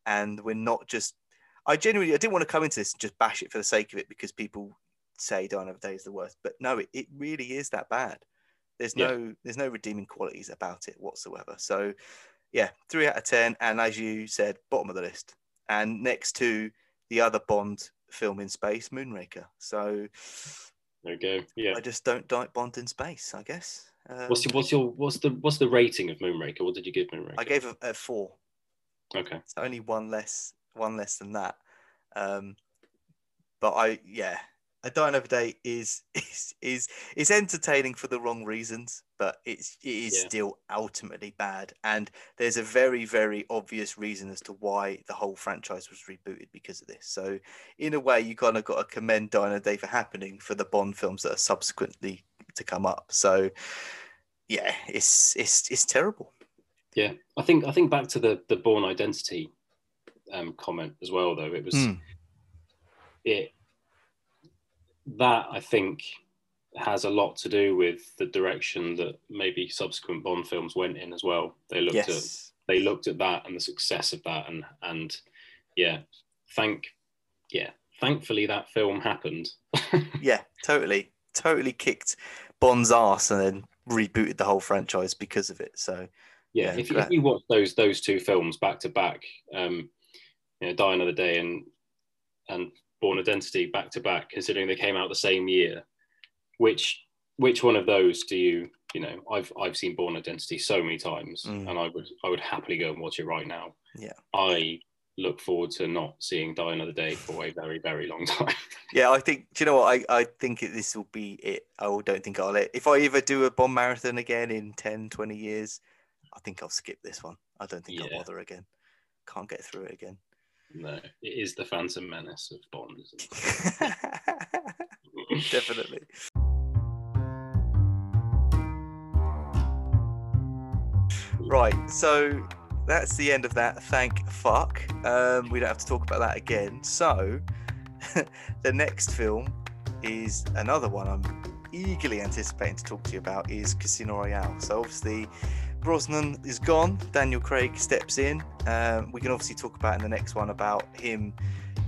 And we're not just. I genuinely I didn't want to come into this and just bash it for the sake of it because people say Die Another Day is the worst, but no, it, it really is that bad. There's Yeah. no there's no redeeming qualities about it whatsoever. So yeah, three out of ten, and as you said, bottom of the list, and next to the other Bond film in space, Moonraker. So There go. Yeah. I just don't like Bond in space, I guess. Um, What's your, what's your what's the what's the rating of Moonraker? What did you give Moonraker? I gave a, a four. Okay. It's only one less, one less than that. Um, but I, yeah, a Die Another Day is *laughs* is is is entertaining for the wrong reasons, but it's it is Yeah. still ultimately bad. And there's a very very obvious reason as to why the whole franchise was rebooted because of this. So in a way, you kind of got to commend Die Another Day for happening for the Bond films that are subsequently to come up. So yeah, it's it's it's terrible. Yeah. I think I think back to the the Bourne Identity um, comment as well. Though it was Mm. it that I think has a lot to do with the direction that maybe subsequent Bond films went in as well. They looked at they looked at that and the success of that and and yeah, thank yeah, thankfully that film happened. *laughs* Yeah, totally, totally kicked Bond's ass and then rebooted the whole franchise because of it. So yeah, Yeah, if, if you watch those those two films back to back, um, you know, Die Another Day and and Bourne Identity back to back, considering they came out the same year, which which one of those do you you know? I've I've seen Bourne Identity so many times, Mm. and I would I would happily go and watch it right now. Yeah. I look forward to not seeing Die Another Day for a very very long time. *laughs* yeah, I think. Do you know what? I I think this will be it. I don't think I'll. If I ever do a Bond marathon again in 10, 20 years, I think I'll skip this one. I don't think Yeah. I'll bother again. Can't get through it again. No, it is the Phantom Menace of Bond. *laughs* Definitely. Right, so that's the end of that. Thank fuck. Um, we don't have to talk about that again. So, *laughs* the next film is another one I'm eagerly anticipating to talk to you about is Casino Royale. So obviously, Brosnan is gone. Daniel Craig steps in. Um, we can obviously talk about in the next one about him.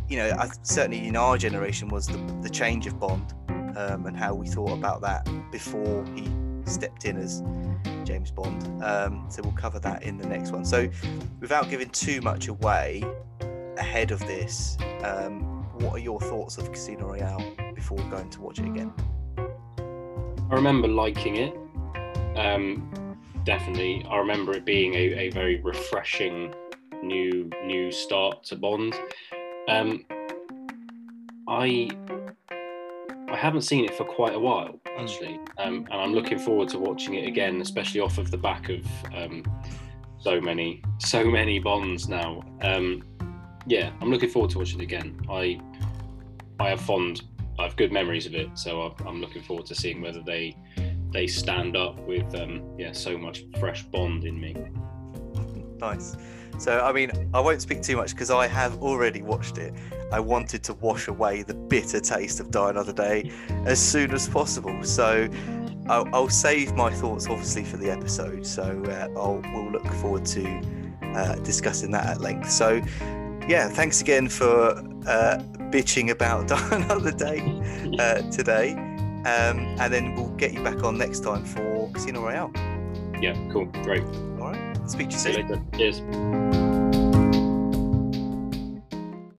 You know, I, certainly in our generation was the, the change of Bond um, and how we thought about that before he stepped in as James Bond. Um, so we'll cover that in the next one. So without giving too much away ahead of this, um, what are your thoughts of Casino Royale before going to watch it again? I remember liking it. Um, definitely, I remember it being a, a very refreshing new new start to Bond. Um, I I haven't seen it for quite a while actually, um, and I'm looking forward to watching it again, especially off of the back of um, so many so many Bonds now. Um, yeah, I'm looking forward to watching it again. I I have fond I have good memories of it, so I'm- I'm looking forward to seeing whether they they stand up with um, yeah so much fresh Bond in me. Nice. So, I mean, I won't speak too much because I have already watched it. I wanted to wash away the bitter taste of Die Another Day as soon as possible. So, I'll, I'll save my thoughts obviously for the episode. So, uh, I'll we'll look forward to uh, discussing that at length. So, yeah, thanks again for uh, bitching about *laughs* Die Another Day uh, today. Um, and then we'll get you back on next time for Casino Royale. Yeah, cool, great. All right. Speak to you See you soon. later. Cheers.